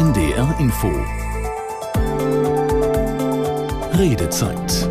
NDR Info. Redezeit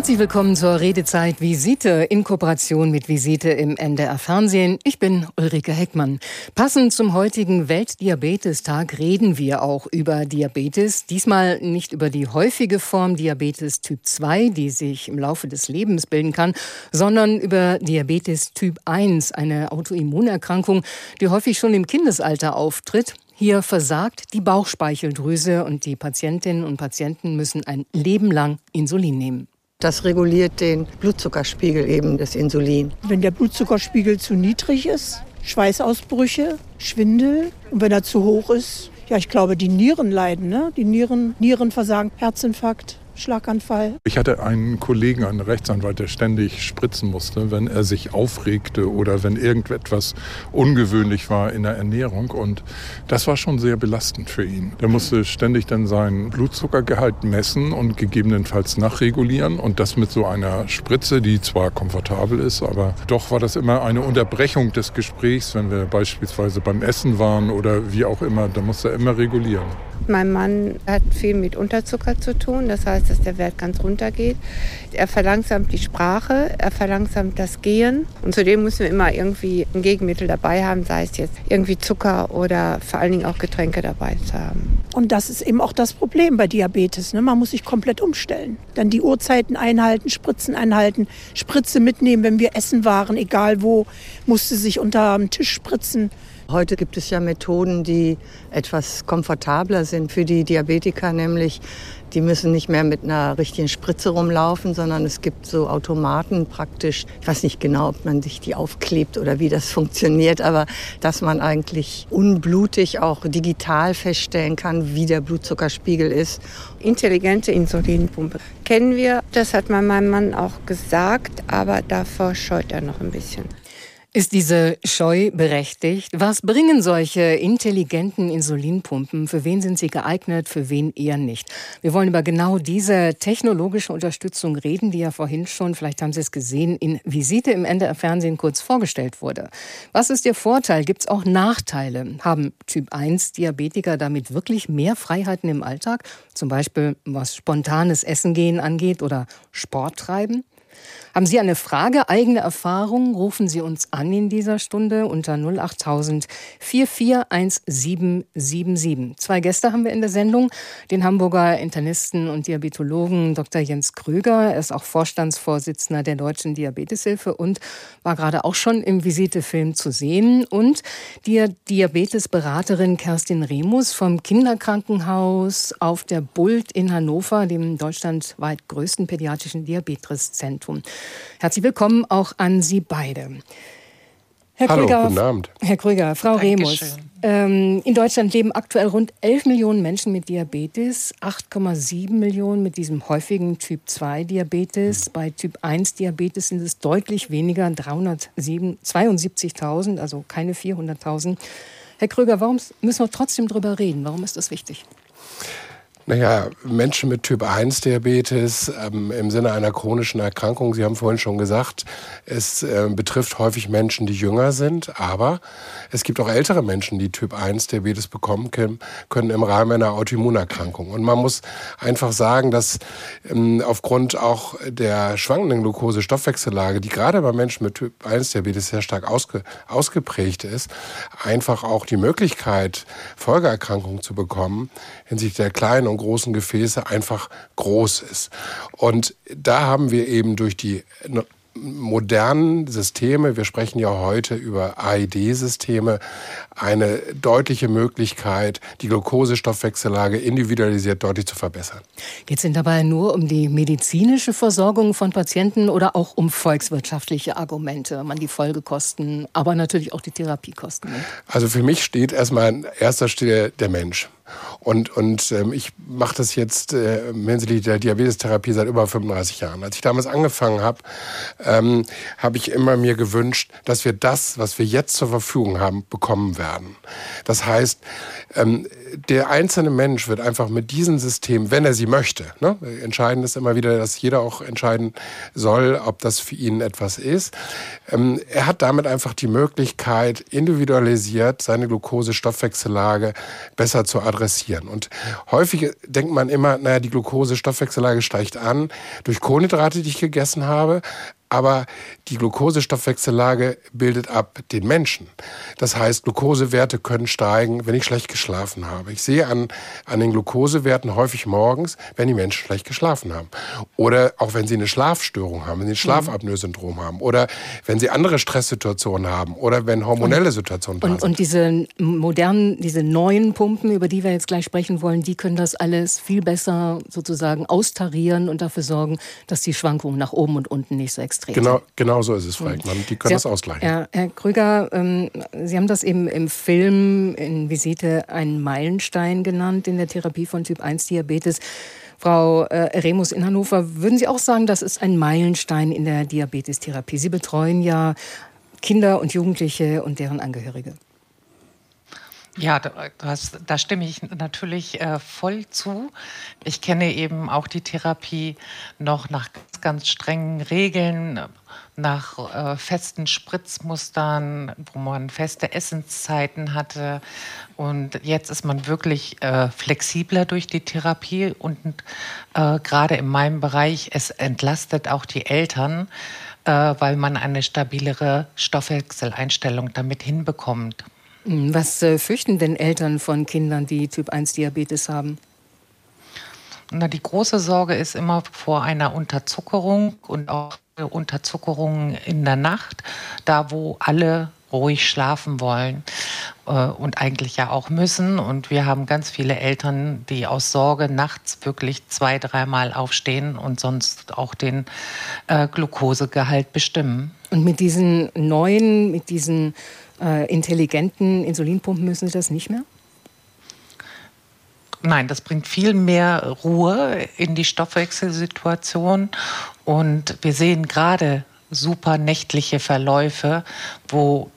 Herzlich willkommen zur Redezeit Visite in Kooperation mit Visite im NDR Fernsehen. Ich bin Ulrike Heckmann. Passend zum heutigen Weltdiabetestag reden wir auch über Diabetes. Diesmal nicht über die häufige Form Diabetes Typ 2, die sich im Laufe des Lebens bilden kann, sondern über Diabetes Typ 1, eine Autoimmunerkrankung, die häufig schon im Kindesalter auftritt. Hier versagt die Bauchspeicheldrüse und die Patientinnen und Patienten müssen ein Leben lang Insulin nehmen. Das reguliert den Blutzuckerspiegel eben, das Insulin. Wenn der Blutzuckerspiegel zu niedrig ist, Schweißausbrüche, Schwindel und wenn er zu hoch ist, ja, ich glaube, die Nieren leiden, ne? Die Nieren, Nierenversagen, Herzinfarkt. Schlaganfall. Ich hatte einen Kollegen, einen Rechtsanwalt, der ständig spritzen musste, wenn er sich aufregte oder wenn irgendetwas ungewöhnlich war in der Ernährung. Und das war schon sehr belastend für ihn. Der musste ständig dann seinen Blutzuckergehalt messen und gegebenenfalls nachregulieren. Und das mit so einer Spritze, die zwar komfortabel ist, aber doch war das immer eine Unterbrechung des Gesprächs, wenn wir beispielsweise beim Essen waren oder wie auch immer. Da musste er immer regulieren. Mein Mann hat viel mit Unterzucker zu tun, das heißt, dass der Wert ganz runter geht. Er verlangsamt die Sprache, er verlangsamt das Gehen und zudem müssen wir immer irgendwie ein Gegenmittel dabei haben, sei es jetzt irgendwie Zucker oder vor allen Dingen auch Getränke dabei zu haben. Und das ist eben auch das Problem bei Diabetes. Ne? Man muss sich komplett umstellen. Dann die Uhrzeiten einhalten, Spritzen einhalten, Spritze mitnehmen, wenn wir essen waren, egal wo, musste sich unter dem Tisch spritzen. Heute gibt es ja Methoden, die etwas komfortabler sind für die Diabetiker, nämlich die müssen nicht mehr mit einer richtigen Spritze rumlaufen, sondern es gibt so Automaten praktisch. Ich weiß nicht genau, ob man sich die aufklebt oder wie das funktioniert, aber dass man eigentlich unblutig auch digital feststellen kann, wie der Blutzuckerspiegel ist. Intelligente Insulinpumpe kennen wir. Das hat meinem Mann auch gesagt, aber davor scheut er noch ein bisschen. Ist diese Scheu berechtigt? Was bringen solche intelligenten Insulinpumpen? Für wen sind sie geeignet, für wen eher nicht? Wir wollen über genau diese technologische Unterstützung reden, die ja vorhin schon, vielleicht haben Sie es gesehen, in Visite im NDR Fernsehen kurz vorgestellt wurde. Was ist Ihr Vorteil? Gibt es auch Nachteile? Haben Typ 1 Diabetiker damit wirklich mehr Freiheiten im Alltag? Zum Beispiel was spontanes Essen gehen angeht oder Sport treiben? Haben Sie eine Frage, eigene Erfahrung? Rufen Sie uns an in dieser Stunde unter 08000 441777. Zwei Gäste haben wir in der Sendung. Den Hamburger Internisten und Diabetologen Dr. Jens Krüger. Er ist auch Vorstandsvorsitzender der Deutschen Diabeteshilfe und war gerade auch schon im Visitefilm zu sehen. Und die Diabetesberaterin Kerstin Remus vom Kinderkrankenhaus auf der Bult in Hannover, dem deutschlandweit größten pädiatrischen Diabeteszentrum. Herzlich willkommen auch an Sie beide. Herr Hallo, Krüger, guten Abend. Herr Krüger, Frau Dankeschön. Remus. Ähm, in Deutschland leben aktuell rund 11 Millionen Menschen mit Diabetes, 8,7 Millionen mit diesem häufigen Typ 2 Diabetes. Mhm. Bei Typ 1 Diabetes sind es deutlich weniger, 372.000, also keine 400.000. Herr Krüger, warum müssen wir trotzdem darüber reden? Warum ist das wichtig? Naja, Menschen mit Typ 1 Diabetes ähm, im Sinne einer chronischen Erkrankung, Sie haben vorhin schon gesagt, es äh, betrifft häufig Menschen, die jünger sind, aber es gibt auch ältere Menschen, die Typ 1 Diabetes bekommen können, können im Rahmen einer Autoimmunerkrankung. Und man muss einfach sagen, dass ähm, aufgrund auch der schwankenden Glucose-Stoffwechsellage, die gerade bei Menschen mit Typ 1 Diabetes sehr stark ausge, ausgeprägt ist, einfach auch die Möglichkeit, Folgeerkrankungen zu bekommen, hinsichtlich der kleinen und großen Gefäße einfach groß ist. Und da haben wir eben durch die modernen Systeme, wir sprechen ja heute über AID-Systeme, eine deutliche Möglichkeit, die Glukosestoffwechsellage individualisiert deutlich zu verbessern. Geht es denn dabei nur um die medizinische Versorgung von Patienten oder auch um volkswirtschaftliche Argumente, man die Folgekosten, aber natürlich auch die Therapiekosten? Also für mich steht erstmal an erster Stelle der Mensch. Und, und ähm, ich mache das jetzt äh, hinsichtlich der Diabetestherapie seit über 35 Jahren. Als ich damals angefangen habe, ähm, habe ich immer mir gewünscht, dass wir das, was wir jetzt zur Verfügung haben, bekommen werden. Das heißt, ähm, der einzelne Mensch wird einfach mit diesem System, wenn er sie möchte, ne? entscheidend ist immer wieder, dass jeder auch entscheiden soll, ob das für ihn etwas ist. Ähm, er hat damit einfach die Möglichkeit, individualisiert seine Glucose-Stoffwechsellage besser zu adressieren. Und häufig denkt man immer, naja, die Glucose-Stoffwechsellage steigt an durch Kohlenhydrate, die ich gegessen habe aber die Glukosestoffwechsellage bildet ab den Menschen. Das heißt, Glukosewerte können steigen, wenn ich schlecht geschlafen habe. Ich sehe an, an den Glukosewerten häufig morgens, wenn die Menschen schlecht geschlafen haben. Oder auch wenn sie eine Schlafstörung haben, wenn sie ein Schlafapnoe-Syndrom haben. Oder wenn sie andere Stresssituationen haben. Oder wenn hormonelle Situationen da und, sind. Und diese modernen, diese neuen Pumpen, über die wir jetzt gleich sprechen wollen, die können das alles viel besser sozusagen austarieren und dafür sorgen, dass die Schwankungen nach oben und unten nicht so extrem treten. Genau, genau so ist es, Frau Eickmann. Die können Sie, das ausgleichen. Ja, Herr Krüger, ähm, Sie haben das eben im Film in Visite einen Meilenstein genannt in der Therapie von Typ-1-Diabetes. Frau äh, Remus in Hannover, würden Sie auch sagen, das ist ein Meilenstein in der Diabetestherapie? Sie betreuen ja Kinder und Jugendliche und deren Angehörige. Ja, das, da stimme ich natürlich äh, voll zu. Ich kenne eben auch die Therapie noch nach ganz, ganz strengen Regeln, nach äh, festen Spritzmustern, wo man feste Essenszeiten hatte. Und jetzt ist man wirklich äh, flexibler durch die Therapie und äh, gerade in meinem Bereich, es entlastet auch die Eltern, äh, weil man eine stabilere Stoffwechseleinstellung damit hinbekommt. Hm, was äh, fürchten denn Eltern von Kindern, die Typ-1-Diabetes haben? Na, die große Sorge ist immer vor einer Unterzuckerung und auch Unterzuckerung in der Nacht, da wo alle ruhig schlafen wollen äh, und eigentlich ja auch müssen. Und wir haben ganz viele Eltern, die aus Sorge nachts wirklich zwei, dreimal aufstehen und sonst auch den äh, Glukosegehalt bestimmen. Und mit diesen neuen, mit diesen äh, intelligenten Insulinpumpen müssen Sie das nicht mehr? Nein, das bringt viel mehr Ruhe in die Stoffwechselsituation. Und wir sehen gerade super nächtliche Verläufe, wo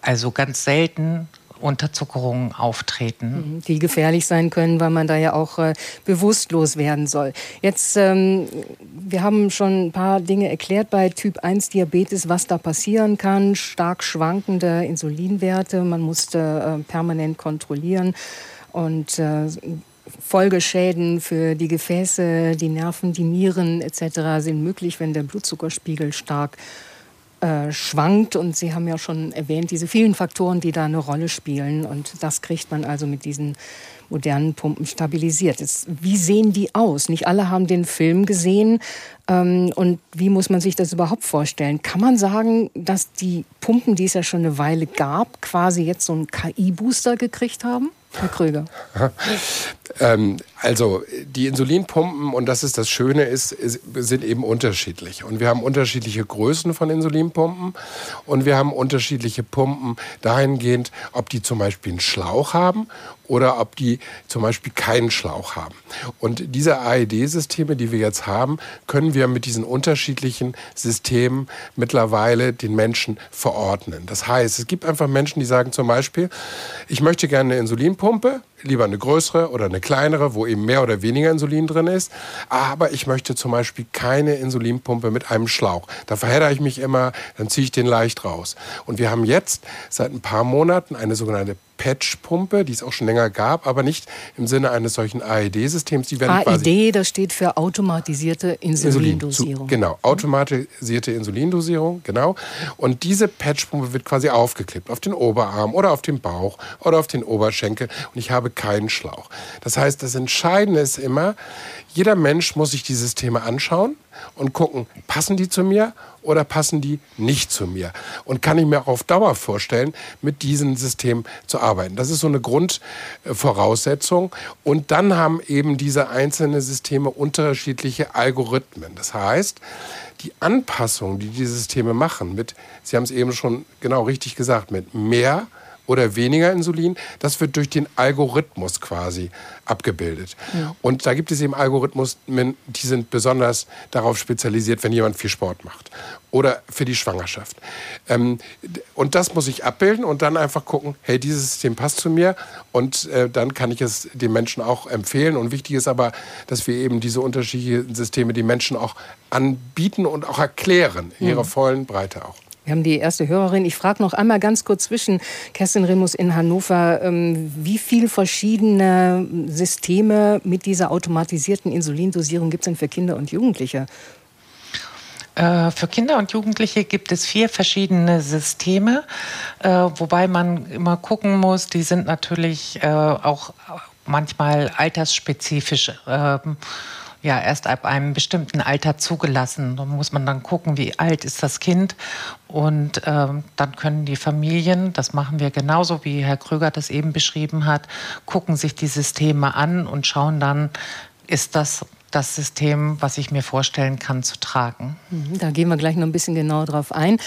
also ganz selten Unterzuckerungen auftreten. Mhm, die gefährlich sein können, weil man da ja auch äh, bewusstlos werden soll. Jetzt, ähm, wir haben schon ein paar Dinge erklärt bei Typ 1 Diabetes, was da passieren kann. Stark schwankende Insulinwerte, man musste äh, permanent kontrollieren und äh, Folgeschäden für die Gefäße, die Nerven, die Nieren etc. sind möglich, wenn der Blutzuckerspiegel stark äh, schwankt. Und Sie haben ja schon erwähnt, diese vielen Faktoren, die da eine Rolle spielen. Und das kriegt man also mit diesen modernen Pumpen stabilisiert. Jetzt, wie sehen die aus? Nicht alle haben den Film gesehen. Ähm, und wie muss man sich das überhaupt vorstellen? Kann man sagen, dass die Pumpen, die es ja schon eine Weile gab, quasi jetzt so einen KI-Booster gekriegt haben? Herr Kröger. ähm, also die Insulinpumpen, und das ist das Schöne, ist, sind eben unterschiedlich. Und wir haben unterschiedliche Größen von Insulinpumpen und wir haben unterschiedliche Pumpen dahingehend, ob die zum Beispiel einen Schlauch haben oder ob die zum Beispiel keinen Schlauch haben. Und diese AED-Systeme, die wir jetzt haben, können wir mit diesen unterschiedlichen Systemen mittlerweile den Menschen verordnen. Das heißt, es gibt einfach Menschen, die sagen zum Beispiel, ich möchte gerne eine Insulinpumpe, lieber eine größere oder eine kleinere, wo eben mehr oder weniger Insulin drin ist. Aber ich möchte zum Beispiel keine Insulinpumpe mit einem Schlauch. Da verhedder ich mich immer, dann ziehe ich den leicht raus. Und wir haben jetzt seit ein paar Monaten eine sogenannte Patchpumpe, die es auch schon länger gab, aber nicht im Sinne eines solchen AED-Systems. Die werden AED, das steht für automatisierte Insulindosierung. Insulin, genau, automatisierte Insulindosierung, genau. Und diese Patchpumpe wird quasi aufgeklebt auf den Oberarm oder auf den Bauch oder auf den Oberschenkel und ich habe keinen Schlauch. Das heißt, das Entscheidende ist immer, jeder Mensch muss sich die Systeme anschauen und gucken, passen die zu mir oder passen die nicht zu mir? Und kann ich mir auf Dauer vorstellen, mit diesem System zu arbeiten? Das ist so eine Grundvoraussetzung. Und dann haben eben diese einzelnen Systeme unterschiedliche Algorithmen. Das heißt, die Anpassung, die diese Systeme machen, mit, Sie haben es eben schon genau richtig gesagt, mit mehr oder weniger Insulin. Das wird durch den Algorithmus quasi abgebildet. Ja. Und da gibt es eben Algorithmus, die sind besonders darauf spezialisiert, wenn jemand viel Sport macht oder für die Schwangerschaft. Ähm, und das muss ich abbilden und dann einfach gucken, hey, dieses System passt zu mir und äh, dann kann ich es den Menschen auch empfehlen. Und wichtig ist aber, dass wir eben diese unterschiedlichen Systeme den Menschen auch anbieten und auch erklären in ihrer mhm. vollen Breite auch. Wir haben die erste Hörerin. Ich frage noch einmal ganz kurz zwischen Kerstin Remus in Hannover. Ähm, wie viele verschiedene Systeme mit dieser automatisierten Insulindosierung gibt es denn für Kinder und Jugendliche? Äh, für Kinder und Jugendliche gibt es vier verschiedene Systeme, äh, wobei man immer gucken muss, die sind natürlich äh, auch manchmal altersspezifisch. Ja erst ab einem bestimmten Alter zugelassen. Da muss man dann gucken, wie alt ist das Kind. Und ähm, dann können die Familien, das machen wir genauso, wie Herr Kröger das eben beschrieben hat, gucken sich die Systeme an und schauen dann, ist das das System, was ich mir vorstellen kann, zu tragen. Mhm, da gehen wir gleich noch ein bisschen genauer drauf ein.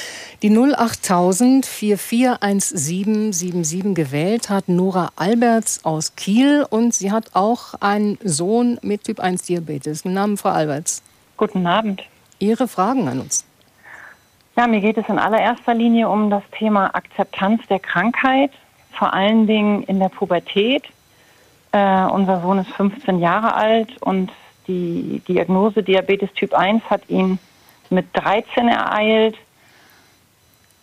Die 08000 441777 gewählt hat Nora Alberts aus Kiel und sie hat auch einen Sohn mit Typ 1 Diabetes. Guten Abend, Frau Alberts. Guten Abend. Ihre Fragen an uns. Ja, mir geht es in allererster Linie um das Thema Akzeptanz der Krankheit, vor allen Dingen in der Pubertät. Äh, unser Sohn ist 15 Jahre alt und die Diagnose Diabetes Typ 1 hat ihn mit 13 ereilt.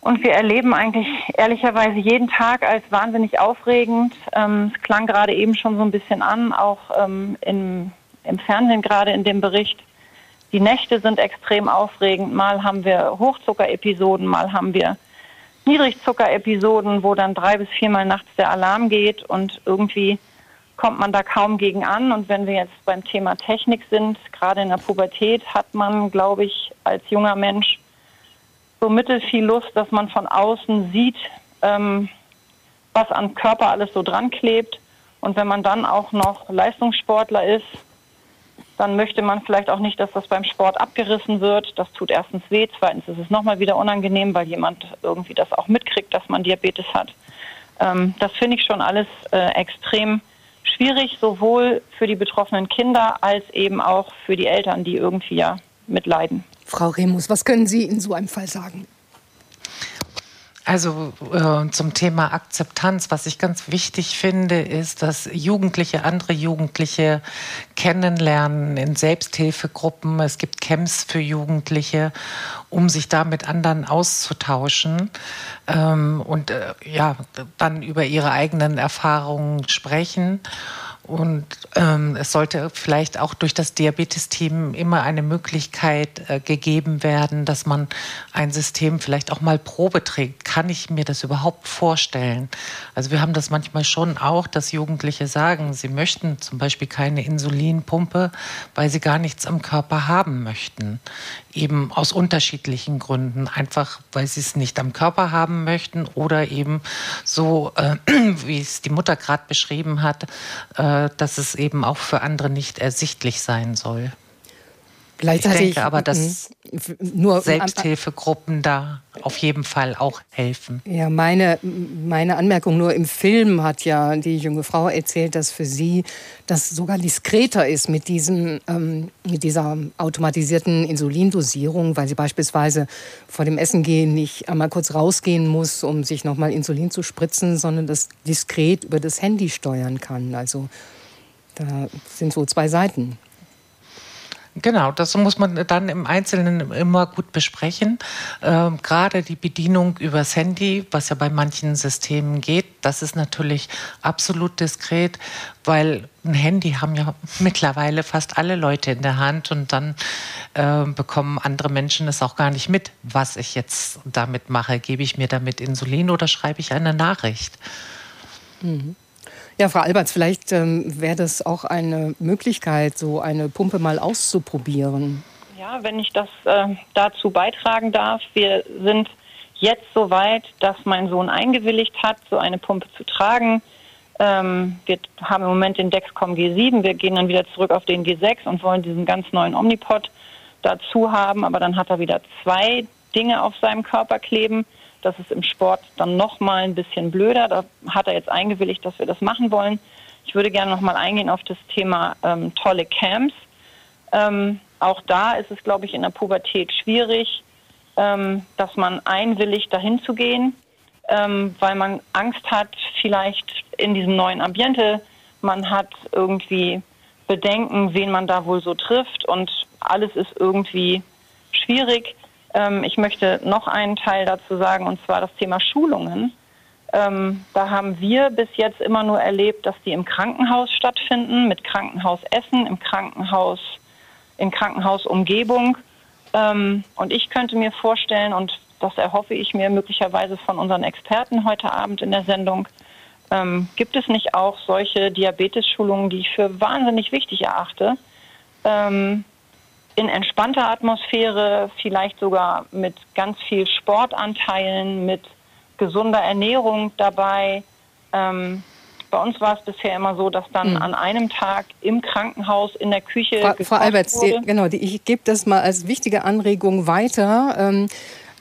Und wir erleben eigentlich ehrlicherweise jeden Tag als wahnsinnig aufregend. Ähm, es klang gerade eben schon so ein bisschen an, auch ähm, im, im Fernsehen gerade in dem Bericht. Die Nächte sind extrem aufregend. Mal haben wir Hochzuckerepisoden, mal haben wir Niedrigzuckerepisoden, wo dann drei bis viermal nachts der Alarm geht und irgendwie kommt man da kaum gegen an. Und wenn wir jetzt beim Thema Technik sind, gerade in der Pubertät, hat man, glaube ich, als junger Mensch so mittel viel Lust, dass man von außen sieht, ähm, was am Körper alles so dran klebt. Und wenn man dann auch noch Leistungssportler ist, dann möchte man vielleicht auch nicht, dass das beim Sport abgerissen wird. Das tut erstens weh, zweitens ist es nochmal wieder unangenehm, weil jemand irgendwie das auch mitkriegt, dass man Diabetes hat. Ähm, das finde ich schon alles äh, extrem schwierig, sowohl für die betroffenen Kinder als eben auch für die Eltern, die irgendwie ja mitleiden. Frau Remus, was können Sie in so einem Fall sagen? Also äh, zum Thema Akzeptanz, was ich ganz wichtig finde, ist, dass Jugendliche andere Jugendliche kennenlernen in Selbsthilfegruppen. Es gibt Camps für Jugendliche, um sich da mit anderen auszutauschen ähm, und äh, ja, dann über ihre eigenen Erfahrungen sprechen. Und ähm, es sollte vielleicht auch durch das Diabetesteam immer eine Möglichkeit äh, gegeben werden, dass man ein System vielleicht auch mal Probe trägt. Kann ich mir das überhaupt vorstellen? Also wir haben das manchmal schon auch, dass Jugendliche sagen, sie möchten zum Beispiel keine Insulinpumpe, weil sie gar nichts am Körper haben möchten. Eben aus unterschiedlichen Gründen. Einfach, weil sie es nicht am Körper haben möchten oder eben so, äh, wie es die Mutter gerade beschrieben hat, äh, dass es eben auch für andere nicht ersichtlich sein soll. Gleichzeitig, ich denke aber, dass nur Selbsthilfegruppen da auf jeden Fall auch helfen. Ja, meine, meine Anmerkung nur im Film hat ja die junge Frau erzählt, dass für sie das sogar diskreter ist mit, diesem, ähm, mit dieser automatisierten Insulindosierung, weil sie beispielsweise vor dem Essen gehen nicht einmal kurz rausgehen muss, um sich nochmal Insulin zu spritzen, sondern das diskret über das Handy steuern kann. Also da sind so zwei Seiten. Genau, das muss man dann im Einzelnen immer gut besprechen. Ähm, gerade die Bedienung übers Handy, was ja bei manchen Systemen geht, das ist natürlich absolut diskret, weil ein Handy haben ja mittlerweile fast alle Leute in der Hand und dann äh, bekommen andere Menschen es auch gar nicht mit, was ich jetzt damit mache. Gebe ich mir damit Insulin oder schreibe ich eine Nachricht? Mhm. Ja, Frau Alberts, vielleicht ähm, wäre das auch eine Möglichkeit, so eine Pumpe mal auszuprobieren. Ja, wenn ich das äh, dazu beitragen darf. Wir sind jetzt so weit, dass mein Sohn eingewilligt hat, so eine Pumpe zu tragen. Ähm, wir haben im Moment den Dexcom G7. Wir gehen dann wieder zurück auf den G6 und wollen diesen ganz neuen Omnipod dazu haben. Aber dann hat er wieder zwei Dinge auf seinem Körper kleben. Das ist im Sport dann noch mal ein bisschen blöder. Da hat er jetzt eingewilligt, dass wir das machen wollen. Ich würde gerne noch mal eingehen auf das Thema ähm, tolle Camps. Ähm, auch da ist es, glaube ich, in der Pubertät schwierig, ähm, dass man einwilligt, dahin zu gehen, ähm, weil man Angst hat, vielleicht in diesem neuen Ambiente. Man hat irgendwie Bedenken, wen man da wohl so trifft und alles ist irgendwie schwierig. Ähm, ich möchte noch einen Teil dazu sagen, und zwar das Thema Schulungen. Ähm, da haben wir bis jetzt immer nur erlebt, dass die im Krankenhaus stattfinden, mit Krankenhausessen, im Krankenhaus, in Krankenhausumgebung. Ähm, und ich könnte mir vorstellen, und das erhoffe ich mir möglicherweise von unseren Experten heute Abend in der Sendung, ähm, gibt es nicht auch solche Diabetes-Schulungen, die ich für wahnsinnig wichtig erachte, ähm, in entspannter Atmosphäre, vielleicht sogar mit ganz viel Sportanteilen, mit gesunder Ernährung dabei. Ähm, bei uns war es bisher immer so, dass dann mhm. an einem Tag im Krankenhaus in der Küche. Frau, Frau Alberts, die, genau, die, ich gebe das mal als wichtige Anregung weiter. Ähm,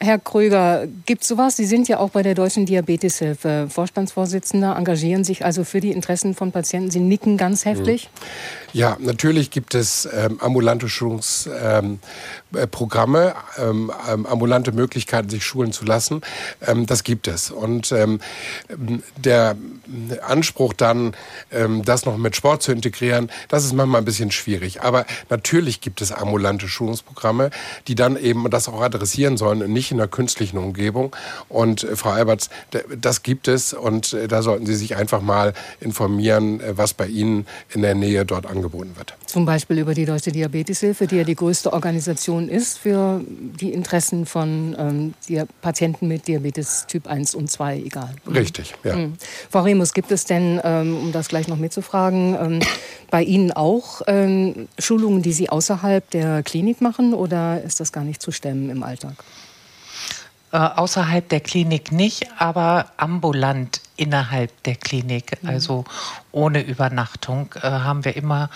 Herr Kröger, gibt es sowas? Sie sind ja auch bei der Deutschen Diabeteshilfe Vorstandsvorsitzender, engagieren sich also für die Interessen von Patienten. Sie nicken ganz heftig. Mhm. Ja, natürlich gibt es ähm, ambulante Schulungsprogramme, ähm, ähm, ähm, ambulante Möglichkeiten, sich schulen zu lassen. Ähm, das gibt es. Und ähm, der Anspruch dann, das noch mit Sport zu integrieren, das ist manchmal ein bisschen schwierig. Aber natürlich gibt es ambulante Schulungsprogramme, die dann eben das auch adressieren sollen, nicht in einer künstlichen Umgebung. Und äh, Frau Alberts, das gibt es und äh, da sollten Sie sich einfach mal informieren, äh, was bei Ihnen in der Nähe dort angeboten wird. Zum Beispiel über die Deutsche Diabeteshilfe, die ja die größte Organisation ist für die Interessen von ähm, Patienten mit Diabetes Typ 1 und 2, egal. Richtig, ja. Mhm. Frau Remus, gibt es denn, ähm, um das gleich noch mitzufragen, ähm, bei Ihnen auch ähm, Schulungen, die Sie außerhalb der Klinik machen oder ist das gar nicht zu stemmen im Alltag? Äh, außerhalb der Klinik nicht, aber ambulant innerhalb der Klinik, mhm. also ohne Übernachtung, äh, haben wir immer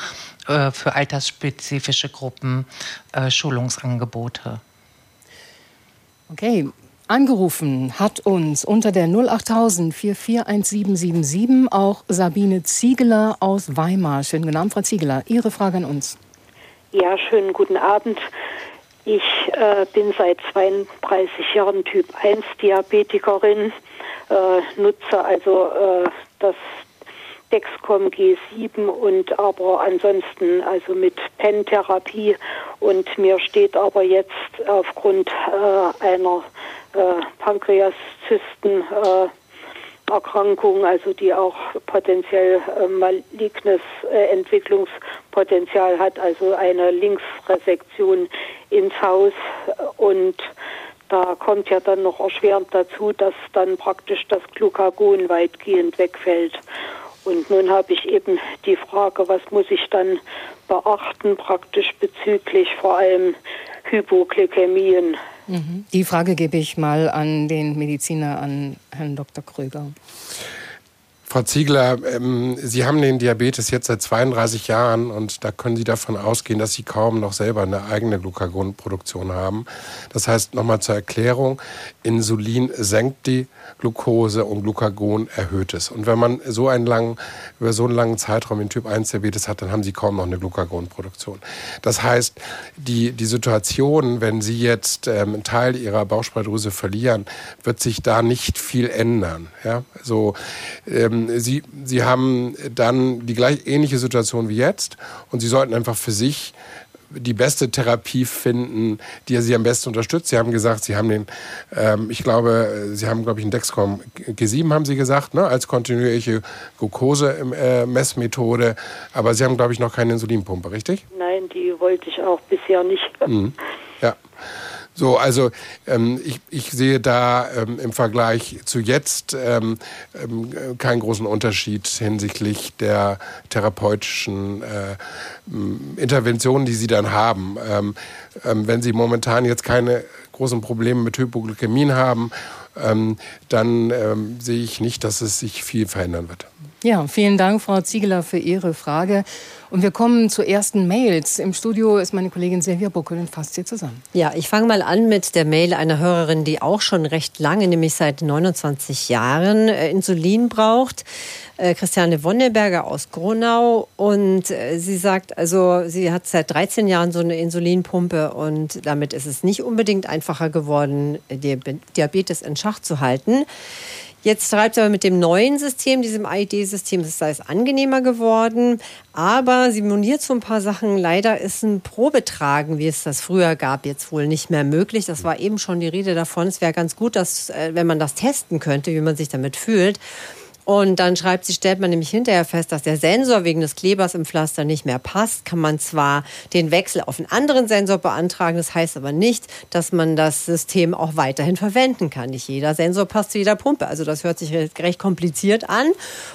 äh, für altersspezifische Gruppen äh, Schulungsangebote. Okay, Angerufen hat uns unter der 08000 441777 auch Sabine Ziegeler aus Weimar. Schönen guten Abend, Frau Ziegeler. Ihre Frage an uns. Ja, schönen guten Abend. Ich äh, bin seit 32 Jahren Typ 1 Diabetikerin, äh, nutze also äh, das Dexcom G7 und aber ansonsten also mit Pen-Therapie. Und mir steht aber jetzt aufgrund äh, einer äh, Pankreaszysten äh, Erkrankung, also die auch potenziell äh, malignes äh, Entwicklungspotenzial hat, also eine Linksresektion ins Haus und da kommt ja dann noch erschwerend dazu, dass dann praktisch das Glucagon weitgehend wegfällt. Und nun habe ich eben die Frage, was muss ich dann beachten, praktisch bezüglich vor allem Hypoglykämien. Die Frage gebe ich mal an den Mediziner, an Herrn Dr. Kröger. Frau Ziegler, ähm, Sie haben den Diabetes jetzt seit 32 Jahren und da können Sie davon ausgehen, dass Sie kaum noch selber eine eigene Glucagonproduktion haben. Das heißt, nochmal zur Erklärung, Insulin senkt die Glucose und Glucagon erhöht es. Und wenn man so einen langen, über so einen langen Zeitraum in Typ 1 Diabetes hat, dann haben Sie kaum noch eine Glucagonproduktion. Das heißt, die, die Situation, wenn Sie jetzt ähm, einen Teil Ihrer Bauchspeicheldrüse verlieren, wird sich da nicht viel ändern. Ja? So, ähm, Sie, Sie haben dann die gleich ähnliche Situation wie jetzt und Sie sollten einfach für sich die beste Therapie finden, die sie am besten unterstützt. Sie haben gesagt, Sie haben den, ähm, ich glaube, Sie haben, glaube ich, einen Dexcom G7, haben Sie gesagt, ne, als kontinuierliche Glucose-Messmethode. Äh, Aber Sie haben, glaube ich, noch keine Insulinpumpe, richtig? Nein, die wollte ich auch bisher nicht. Mhm. So, also ähm, ich, ich sehe da ähm, im Vergleich zu jetzt ähm, ähm, keinen großen Unterschied hinsichtlich der therapeutischen äh, Interventionen, die Sie dann haben. Ähm, ähm, wenn Sie momentan jetzt keine großen Probleme mit Hypoglykämien haben, dann sehe ich nicht, dass es sich viel verändern wird. Ja, vielen Dank, Frau Ziegler, für Ihre Frage. Und wir kommen zu ersten Mails. Im Studio ist meine Kollegin Silvia Buckel und fasst sie zusammen. Ja, ich fange mal an mit der Mail einer Hörerin, die auch schon recht lange, nämlich seit 29 Jahren, äh, Insulin braucht. Äh, Christiane Wonneberger aus Gronau. Und äh, sie sagt, also sie hat seit 13 Jahren so eine Insulinpumpe und damit ist es nicht unbedingt einfacher geworden, Diabetes in Schach zu halten. Jetzt schreibt er mit dem neuen System, diesem AID-System, es sei es angenehmer geworden. Aber sie moniert so ein paar Sachen. Leider ist ein Probetragen, wie es das früher gab, jetzt wohl nicht mehr möglich. Das war eben schon die Rede davon. Es wäre ganz gut, dass, äh, wenn man das testen könnte, wie man sich damit fühlt. Und dann schreibt sie, stellt man nämlich hinterher fest, dass der Sensor wegen des Klebers im Pflaster nicht mehr passt. Kann man zwar den Wechsel auf einen anderen Sensor beantragen, das heißt aber nicht, dass man das System auch weiterhin verwenden kann. Nicht jeder Sensor passt zu jeder Pumpe. Also das hört sich recht kompliziert an.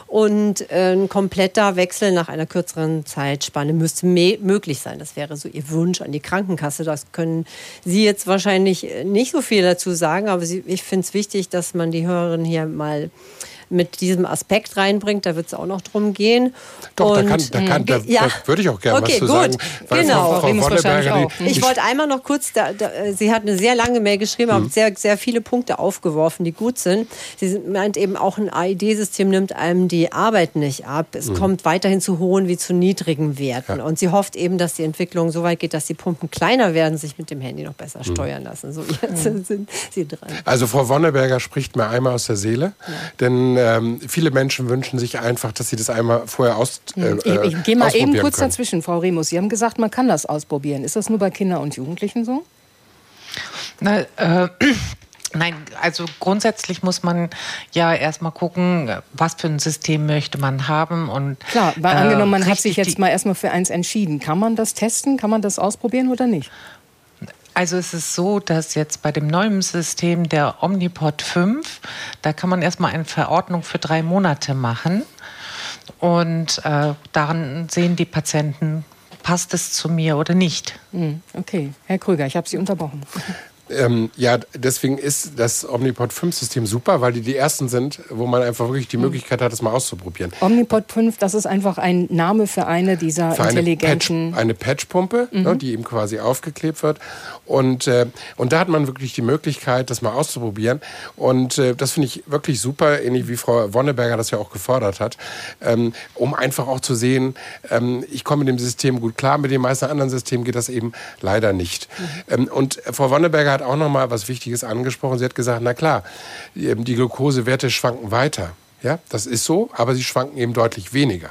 Und äh, ein kompletter Wechsel nach einer kürzeren Zeitspanne müsste möglich sein. Das wäre so ihr Wunsch an die Krankenkasse. Das können Sie jetzt wahrscheinlich nicht so viel dazu sagen, aber ich finde es wichtig, dass man die Hörerin hier mal mit diesem Aspekt reinbringt. Da wird es auch noch drum gehen. Doch, und, da, kann, da, kann, da, ja. da würde ich auch gerne okay, was zu gut. sagen. Genau. Frau, Frau Wonneberger, die, ich wollte einmal noch kurz, da, da, sie hat eine sehr lange Mail geschrieben, mhm. hat sehr, sehr viele Punkte aufgeworfen, die gut sind. Sie meint eben auch, ein AID-System nimmt einem die Arbeit nicht ab. Es mhm. kommt weiterhin zu hohen wie zu niedrigen Werten. Ja. Und sie hofft eben, dass die Entwicklung so weit geht, dass die Pumpen kleiner werden, sich mit dem Handy noch besser mhm. steuern lassen. So jetzt sind sie dran. Also Frau Wonneberger spricht mir einmal aus der Seele, ja. denn ähm, viele Menschen wünschen sich einfach, dass sie das einmal vorher aus. Äh, ich, ich äh, gehe mal eben kurz können. dazwischen, Frau Remus. Sie haben gesagt, man kann das ausprobieren. Ist das nur bei Kindern und Jugendlichen so? Na, äh, Nein, also grundsätzlich muss man ja erstmal gucken, was für ein System möchte man haben und klar, weil äh, angenommen, man hat sich jetzt mal erstmal für eins entschieden, kann man das testen, kann man das ausprobieren oder nicht? Also es ist so, dass jetzt bei dem neuen System der Omnipod 5, da kann man erstmal eine Verordnung für drei Monate machen. Und äh, daran sehen die Patienten, passt es zu mir oder nicht. Hm, okay, Herr Krüger, ich habe Sie unterbrochen. Ähm, ja, deswegen ist das Omnipod 5 System super, weil die die ersten sind, wo man einfach wirklich die hm. Möglichkeit hat, das mal auszuprobieren. Omnipod 5, das ist einfach ein Name für eine dieser für intelligenten... Eine, Patch, eine Patchpumpe, ne, mhm. ne, die eben quasi aufgeklebt wird. Und, äh, und da hat man wirklich die Möglichkeit, das mal auszuprobieren. Und äh, das finde ich wirklich super, ähnlich wie Frau Wonneberger das ja auch gefordert hat, ähm, um einfach auch zu sehen, ähm, ich komme mit dem System gut klar, mit den meisten anderen Systemen geht das eben leider nicht. Mhm. Ähm, und Frau Wonneberger hat hat auch noch mal was Wichtiges angesprochen. Sie hat gesagt, na klar, die Glukosewerte schwanken weiter. Ja, das ist so, aber sie schwanken eben deutlich weniger.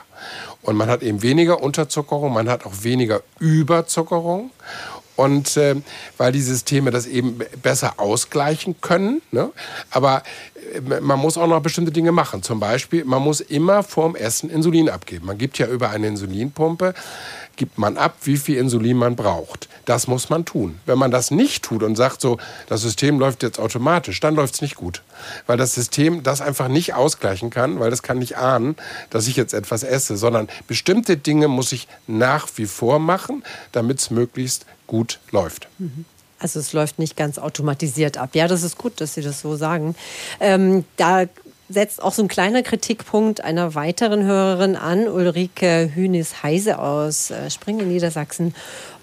Und man hat eben weniger Unterzuckerung, man hat auch weniger Überzuckerung. Und äh, weil die Systeme das eben besser ausgleichen können. Ne? Aber man muss auch noch bestimmte Dinge machen. Zum Beispiel, man muss immer vorm Essen Insulin abgeben. Man gibt ja über eine Insulinpumpe gibt man ab, wie viel Insulin man braucht. Das muss man tun. Wenn man das nicht tut und sagt so, das System läuft jetzt automatisch, dann läuft es nicht gut. Weil das System das einfach nicht ausgleichen kann, weil das kann nicht ahnen, dass ich jetzt etwas esse, sondern bestimmte Dinge muss ich nach wie vor machen, damit es möglichst gut läuft. Mhm. Also es läuft nicht ganz automatisiert ab. Ja, das ist gut, dass Sie das so sagen. Ähm, da setzt auch so ein kleiner Kritikpunkt einer weiteren Hörerin an, Ulrike Hünis-Heise aus äh, Springen in Niedersachsen.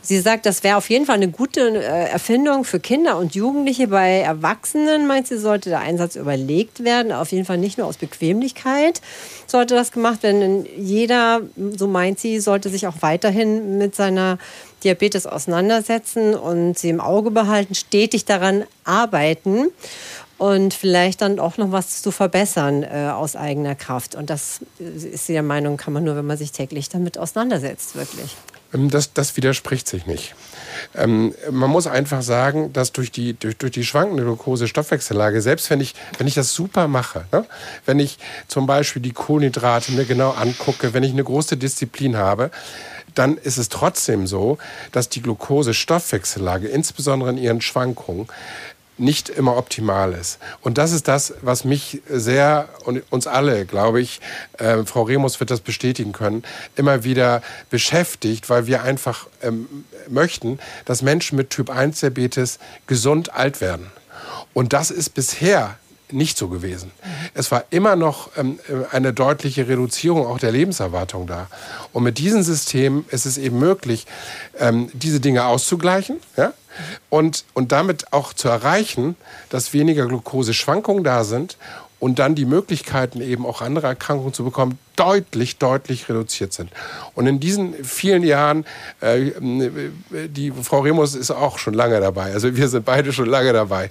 Sie sagt, das wäre auf jeden Fall eine gute äh, Erfindung für Kinder und Jugendliche. Bei Erwachsenen, meint sie, sollte der Einsatz überlegt werden. Auf jeden Fall nicht nur aus Bequemlichkeit sollte das gemacht werden. Jeder, so meint sie, sollte sich auch weiterhin mit seiner Diabetes auseinandersetzen und sie im Auge behalten, stetig daran arbeiten und vielleicht dann auch noch was zu verbessern äh, aus eigener Kraft. Und das ist sie der Meinung, kann man nur, wenn man sich täglich damit auseinandersetzt, wirklich. Ähm, das, das widerspricht sich nicht. Ähm, man muss einfach sagen, dass durch die, durch, durch die schwankende Glucose-Stoffwechsellage, selbst wenn ich, wenn ich das super mache, ne? wenn ich zum Beispiel die Kohlenhydrate mir genau angucke, wenn ich eine große Disziplin habe, dann ist es trotzdem so, dass die Glucose-Stoffwechsellage, insbesondere in ihren Schwankungen, nicht immer optimal ist. Und das ist das, was mich sehr und uns alle, glaube ich, äh, Frau Remus wird das bestätigen können, immer wieder beschäftigt, weil wir einfach ähm, möchten, dass Menschen mit Typ 1 Diabetes gesund alt werden. Und das ist bisher nicht so gewesen. Es war immer noch ähm, eine deutliche Reduzierung auch der Lebenserwartung da. Und mit diesem System ist es eben möglich, ähm, diese Dinge auszugleichen ja? Und, und damit auch zu erreichen, dass weniger Glukoseschwankungen da sind und dann die Möglichkeiten eben auch andere Erkrankungen zu bekommen deutlich, deutlich reduziert sind. Und in diesen vielen Jahren, äh, die Frau Remus ist auch schon lange dabei, also wir sind beide schon lange dabei,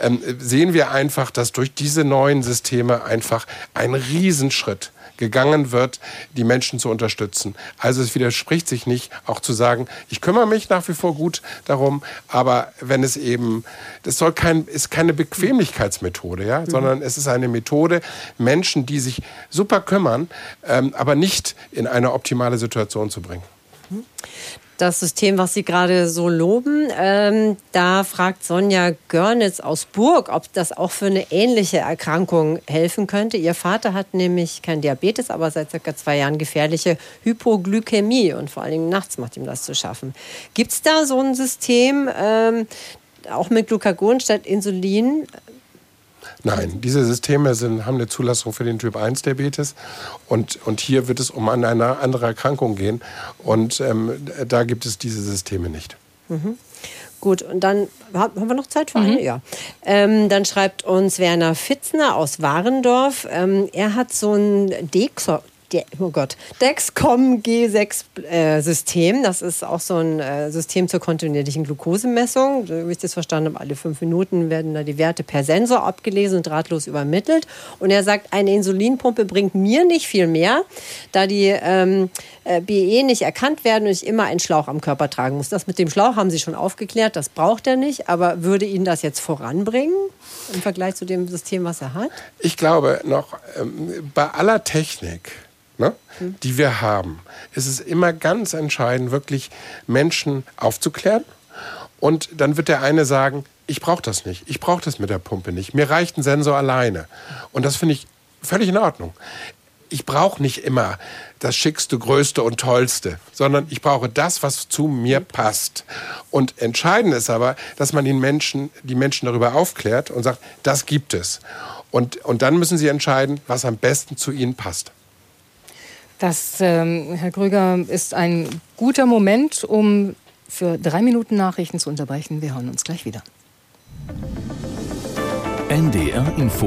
ähm, sehen wir einfach, dass durch diese neuen Systeme einfach ein Riesenschritt gegangen wird, die Menschen zu unterstützen. Also es widerspricht sich nicht, auch zu sagen, ich kümmere mich nach wie vor gut darum, aber wenn es eben, das soll kein, ist keine Bequemlichkeitsmethode, ja, mhm. sondern es ist eine Methode, Menschen, die sich super kümmern, ähm, aber nicht in eine optimale Situation zu bringen. Das System, was Sie gerade so loben. Ähm, da fragt Sonja Görnitz aus Burg, ob das auch für eine ähnliche Erkrankung helfen könnte. Ihr Vater hat nämlich kein Diabetes, aber seit circa zwei Jahren gefährliche Hypoglykämie und vor allen Dingen nachts macht ihm das zu schaffen. Gibt es da so ein System, ähm, auch mit Glucagon statt Insulin, Nein, diese Systeme sind, haben eine Zulassung für den Typ 1 Diabetes und, und hier wird es um eine andere Erkrankung gehen und ähm, da gibt es diese Systeme nicht. Mhm. Gut, und dann haben wir noch Zeit für eine? Mhm. Ja. Ähm, dann schreibt uns Werner Fitzner aus Warendorf. Ähm, er hat so ein Dexor oh Gott, Dexcom G6-System. Äh, das ist auch so ein äh, System zur kontinuierlichen Glukosemessung. Wie ich das verstanden habe, alle fünf Minuten werden da die Werte per Sensor abgelesen und drahtlos übermittelt. Und er sagt, eine Insulinpumpe bringt mir nicht viel mehr, da die ähm, äh, BE nicht erkannt werden und ich immer einen Schlauch am Körper tragen muss. Das mit dem Schlauch haben Sie schon aufgeklärt, das braucht er nicht. Aber würde ihn das jetzt voranbringen im Vergleich zu dem System, was er hat? Ich glaube noch, ähm, bei aller Technik ne, mhm. die wir haben, ist es immer ganz entscheidend, wirklich Menschen aufzuklären. Und dann wird der eine sagen, ich brauche das nicht, ich brauche das mit der Pumpe nicht, mir reicht ein Sensor alleine. Und das finde ich völlig in Ordnung. Ich brauche nicht immer das Schickste, Größte und Tollste, sondern ich brauche das, was zu mir passt. Und entscheidend ist aber, dass man den Menschen, die Menschen darüber aufklärt und sagt, das gibt es. Und, und dann müssen sie entscheiden, was am besten zu ihnen passt. Das, ähm, Herr Krüger, ist ein guter Moment, um für drei Minuten Nachrichten zu unterbrechen. Wir hören uns gleich wieder. NDR Info.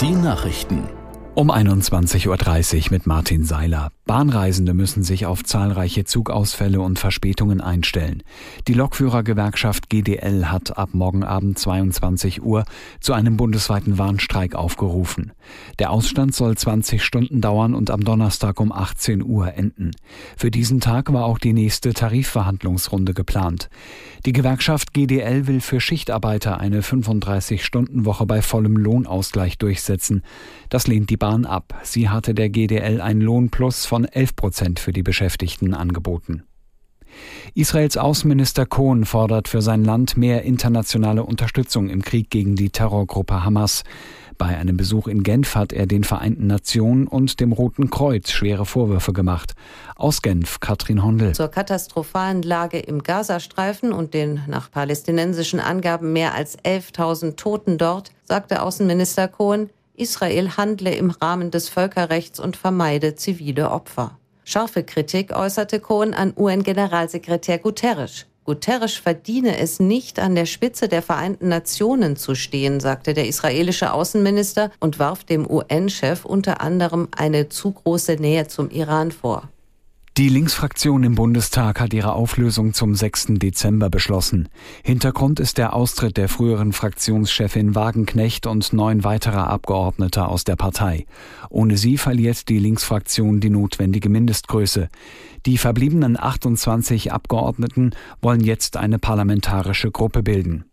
Die Nachrichten. Um 21.30 Uhr mit Martin Seiler. Bahnreisende müssen sich auf zahlreiche Zugausfälle und Verspätungen einstellen. Die Lokführergewerkschaft GDL hat ab morgen Abend 22 Uhr zu einem bundesweiten Warnstreik aufgerufen. Der Ausstand soll 20 Stunden dauern und am Donnerstag um 18 Uhr enden. Für diesen Tag war auch die nächste Tarifverhandlungsrunde geplant. Die Gewerkschaft GDL will für Schichtarbeiter eine 35-Stunden-Woche bei vollem Lohnausgleich durchsetzen. Das lehnt die Bahn ab. Sie hatte der GDL ein Lohnplus von 11 Prozent für die Beschäftigten angeboten. Israels Außenminister Cohn fordert für sein Land mehr internationale Unterstützung im Krieg gegen die Terrorgruppe Hamas. Bei einem Besuch in Genf hat er den Vereinten Nationen und dem Roten Kreuz schwere Vorwürfe gemacht. Aus Genf, Katrin Hondel. Zur katastrophalen Lage im Gazastreifen und den nach palästinensischen Angaben mehr als 11.000 Toten dort, sagte Außenminister Cohn, Israel handle im Rahmen des Völkerrechts und vermeide zivile Opfer. Scharfe Kritik äußerte Cohen an UN-Generalsekretär Guterres. Guterres verdiene es nicht, an der Spitze der Vereinten Nationen zu stehen, sagte der israelische Außenminister und warf dem UN-Chef unter anderem eine zu große Nähe zum Iran vor. Die Linksfraktion im Bundestag hat ihre Auflösung zum 6. Dezember beschlossen. Hintergrund ist der Austritt der früheren Fraktionschefin Wagenknecht und neun weiterer Abgeordneter aus der Partei. Ohne sie verliert die Linksfraktion die notwendige Mindestgröße. Die verbliebenen 28 Abgeordneten wollen jetzt eine parlamentarische Gruppe bilden.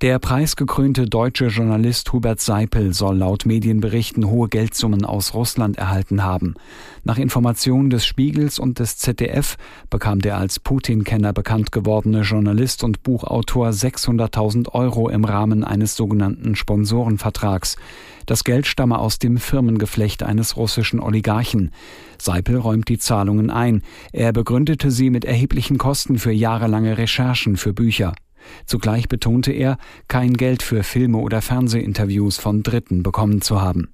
Der preisgekrönte deutsche Journalist Hubert Seipel soll laut Medienberichten hohe Geldsummen aus Russland erhalten haben. Nach Informationen des Spiegels und des ZDF bekam der als Putin-Kenner bekannt gewordene Journalist und Buchautor 600.000 Euro im Rahmen eines sogenannten Sponsorenvertrags. Das Geld stamme aus dem Firmengeflecht eines russischen Oligarchen. Seipel räumt die Zahlungen ein. Er begründete sie mit erheblichen Kosten für jahrelange Recherchen für Bücher. Zugleich betonte er, kein Geld für Filme oder Fernsehinterviews von Dritten bekommen zu haben.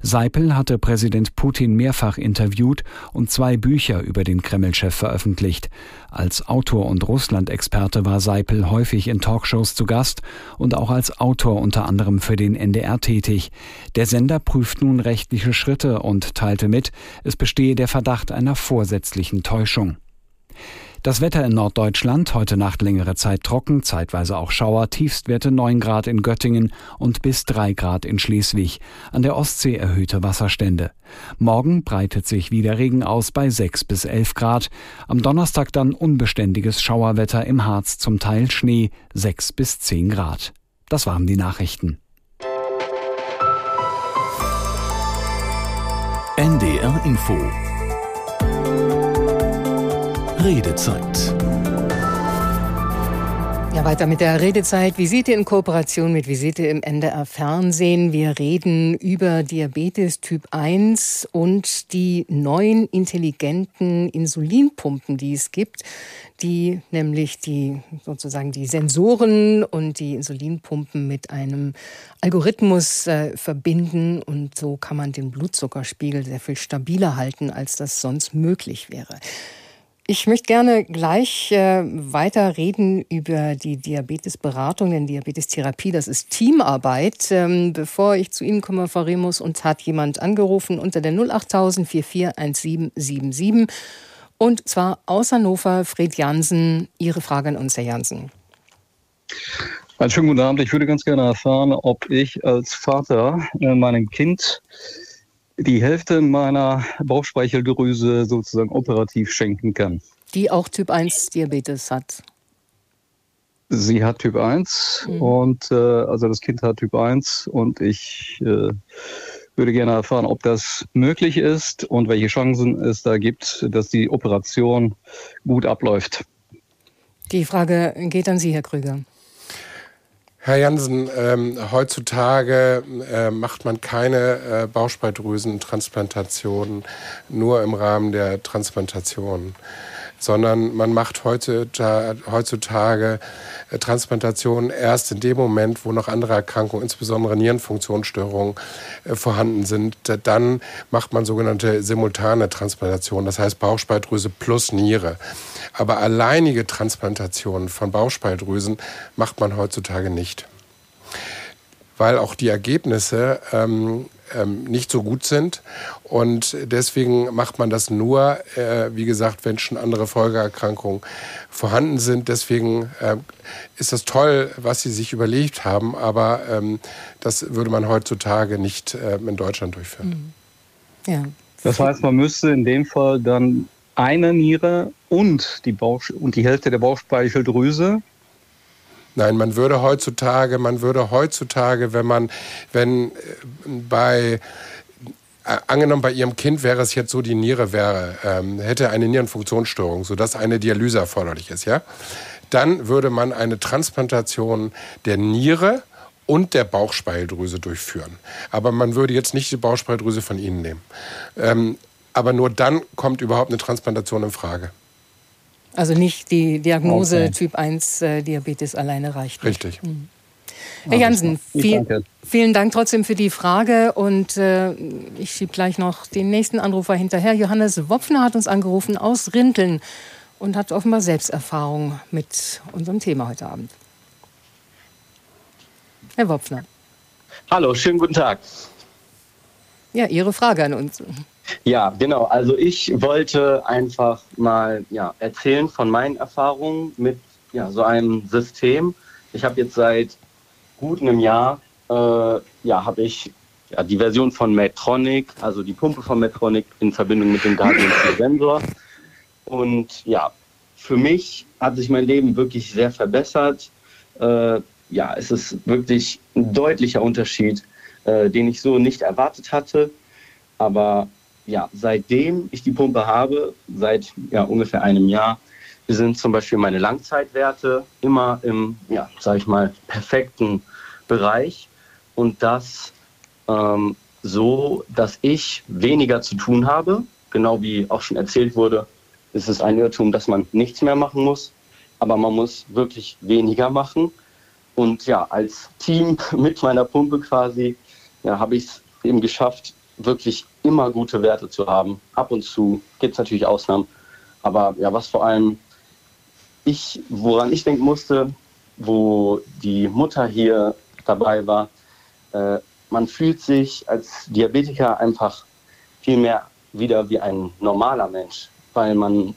Seipel hatte Präsident Putin mehrfach interviewt und zwei Bücher über den Kreml-Chef veröffentlicht. Als Autor und Russland-Experte war Seipel häufig in Talkshows zu Gast und auch als Autor unter anderem für den NDR tätig. Der Sender prüft nun rechtliche Schritte und teilte mit, es bestehe der Verdacht einer vorsätzlichen Täuschung. Das Wetter in Norddeutschland, heute Nacht längere Zeit trocken, zeitweise auch Schauer, Tiefstwerte 9 Grad in Göttingen und bis 3 Grad in Schleswig. An der Ostsee erhöhte Wasserstände. Morgen breitet sich wieder Regen aus bei 6 bis 11 Grad. Am Donnerstag dann unbeständiges Schauerwetter im Harz, zum Teil Schnee 6 bis 10 Grad. Das waren die Nachrichten. NDR Info Redezeit. Ja, weiter mit der Redezeit. Visite in Kooperation mit Visite im NDR Fernsehen. Wir reden über Diabetes Typ 1 und die neuen intelligenten Insulinpumpen, die es gibt, die nämlich die sozusagen die Sensoren und die Insulinpumpen mit einem Algorithmus äh, verbinden und so kann man den Blutzuckerspiegel sehr viel stabiler halten, als das sonst möglich wäre. Ich möchte gerne gleich äh, weiter reden über die Diabetesberatung, denn Diabetestherapie, das ist Teamarbeit. Ähm, bevor ich zu Ihnen komme, Frau Remus, uns hat jemand angerufen unter der 08000 441777 und zwar aus Hannover, Fred Jansen. Ihre Frage an uns, Herr Jansen. Einen schönen guten Abend. Ich würde ganz gerne erfahren, ob ich als Vater äh, meinem Kind die Hälfte meiner Bauchspeicheldrüse sozusagen operativ schenken kann. Die auch Typ 1 Diabetes hat. Sie hat Typ 1 mhm. und äh, also das Kind hat Typ 1 und ich äh, würde gerne erfahren, ob das möglich ist und welche Chancen es da gibt, dass die Operation gut abläuft. Die Frage geht an Sie, Herr Krüger. Herr Jansen, ähm, heutzutage äh, macht man keine äh, Bauchspeicheldrüsentransplantationen nur im Rahmen der Transplantation sondern man macht heutzutage äh, Transplantationen erst in dem Moment, wo noch andere Erkrankungen, insbesondere Nierenfunktionsstörungen, äh, vorhanden sind. Dann macht man sogenannte simultane Transplantationen, das heißt Bauchspeicheldrüse plus Niere. Aber alleinige Transplantationen von Bauchspeicheldrüsen macht man heutzutage nicht weil auch die Ergebnisse ähm, ähm, nicht so gut sind. Und deswegen macht man das nur, äh, wie gesagt, wenn schon andere Folgeerkrankungen vorhanden sind. Deswegen äh, ist das toll, was Sie sich überlegt haben, aber ähm, das würde man heutzutage nicht äh, in Deutschland durchführen. Mhm. Ja. Das heißt, man müsste in dem Fall dann eine Niere und die, Bauch und die Hälfte der Bauchspeicheldrüse Nein, man würde heutzutage, man würde heutzutage, wenn man, wenn äh, bei äh, angenommen, bei Ihrem Kind wäre es jetzt so, die Niere wäre, ähm, hätte eine Nierenfunktionsstörung, sodass eine Dialyse erforderlich ist, ja? Dann würde man eine Transplantation der Niere und der Bauchspeicheldrüse durchführen. Aber man würde jetzt nicht die Bauchspeicheldrüse von Ihnen nehmen. Ähm, aber nur dann kommt überhaupt eine Transplantation in Frage. Also nicht die Diagnose okay. Typ 1 äh, Diabetes alleine reicht. Nicht. Richtig. Mhm. Herr Jansen, viel, vielen Dank trotzdem für die Frage und äh, ich schiebe gleich noch den nächsten Anrufer hinterher. Johannes Wopfner hat uns angerufen aus Rinteln und hat offenbar Selbsterfahrung mit unserem Thema heute Abend. Herr Wopfner. Hallo, schönen guten Tag. Ja, Ihre Frage an uns. Ja, genau. Also ich wollte einfach mal ja, erzählen von meinen Erfahrungen mit ja, so einem System. Ich habe jetzt seit gut einem Jahr äh, ja, habe ich ja, die Version von Medtronic, also die Pumpe von Medtronic in Verbindung mit dem Guardian Sensor. Und ja, für mich hat sich mein Leben wirklich sehr verbessert. Äh, ja, es ist wirklich ein deutlicher Unterschied, äh, den ich so nicht erwartet hatte. Aber ja, seitdem ich die Pumpe habe, seit ja, ungefähr einem Jahr, sind zum Beispiel meine Langzeitwerte immer im, ja, sag ich mal, perfekten Bereich. Und das ähm, so, dass ich weniger zu tun habe. Genau wie auch schon erzählt wurde, ist es ein Irrtum, dass man nichts mehr machen muss. aber man muss wirklich weniger machen. Und ja, als Team mit meiner Pumpe quasi, ja, habe ich es eben geschafft, wirklich immer gute Werte zu haben. Ab und zu gibt es natürlich Ausnahmen. Aber ja, was vor allem ich, woran ich denken musste, wo die Mutter hier dabei war, äh, man fühlt sich als Diabetiker einfach viel mehr wieder wie ein normaler Mensch, weil man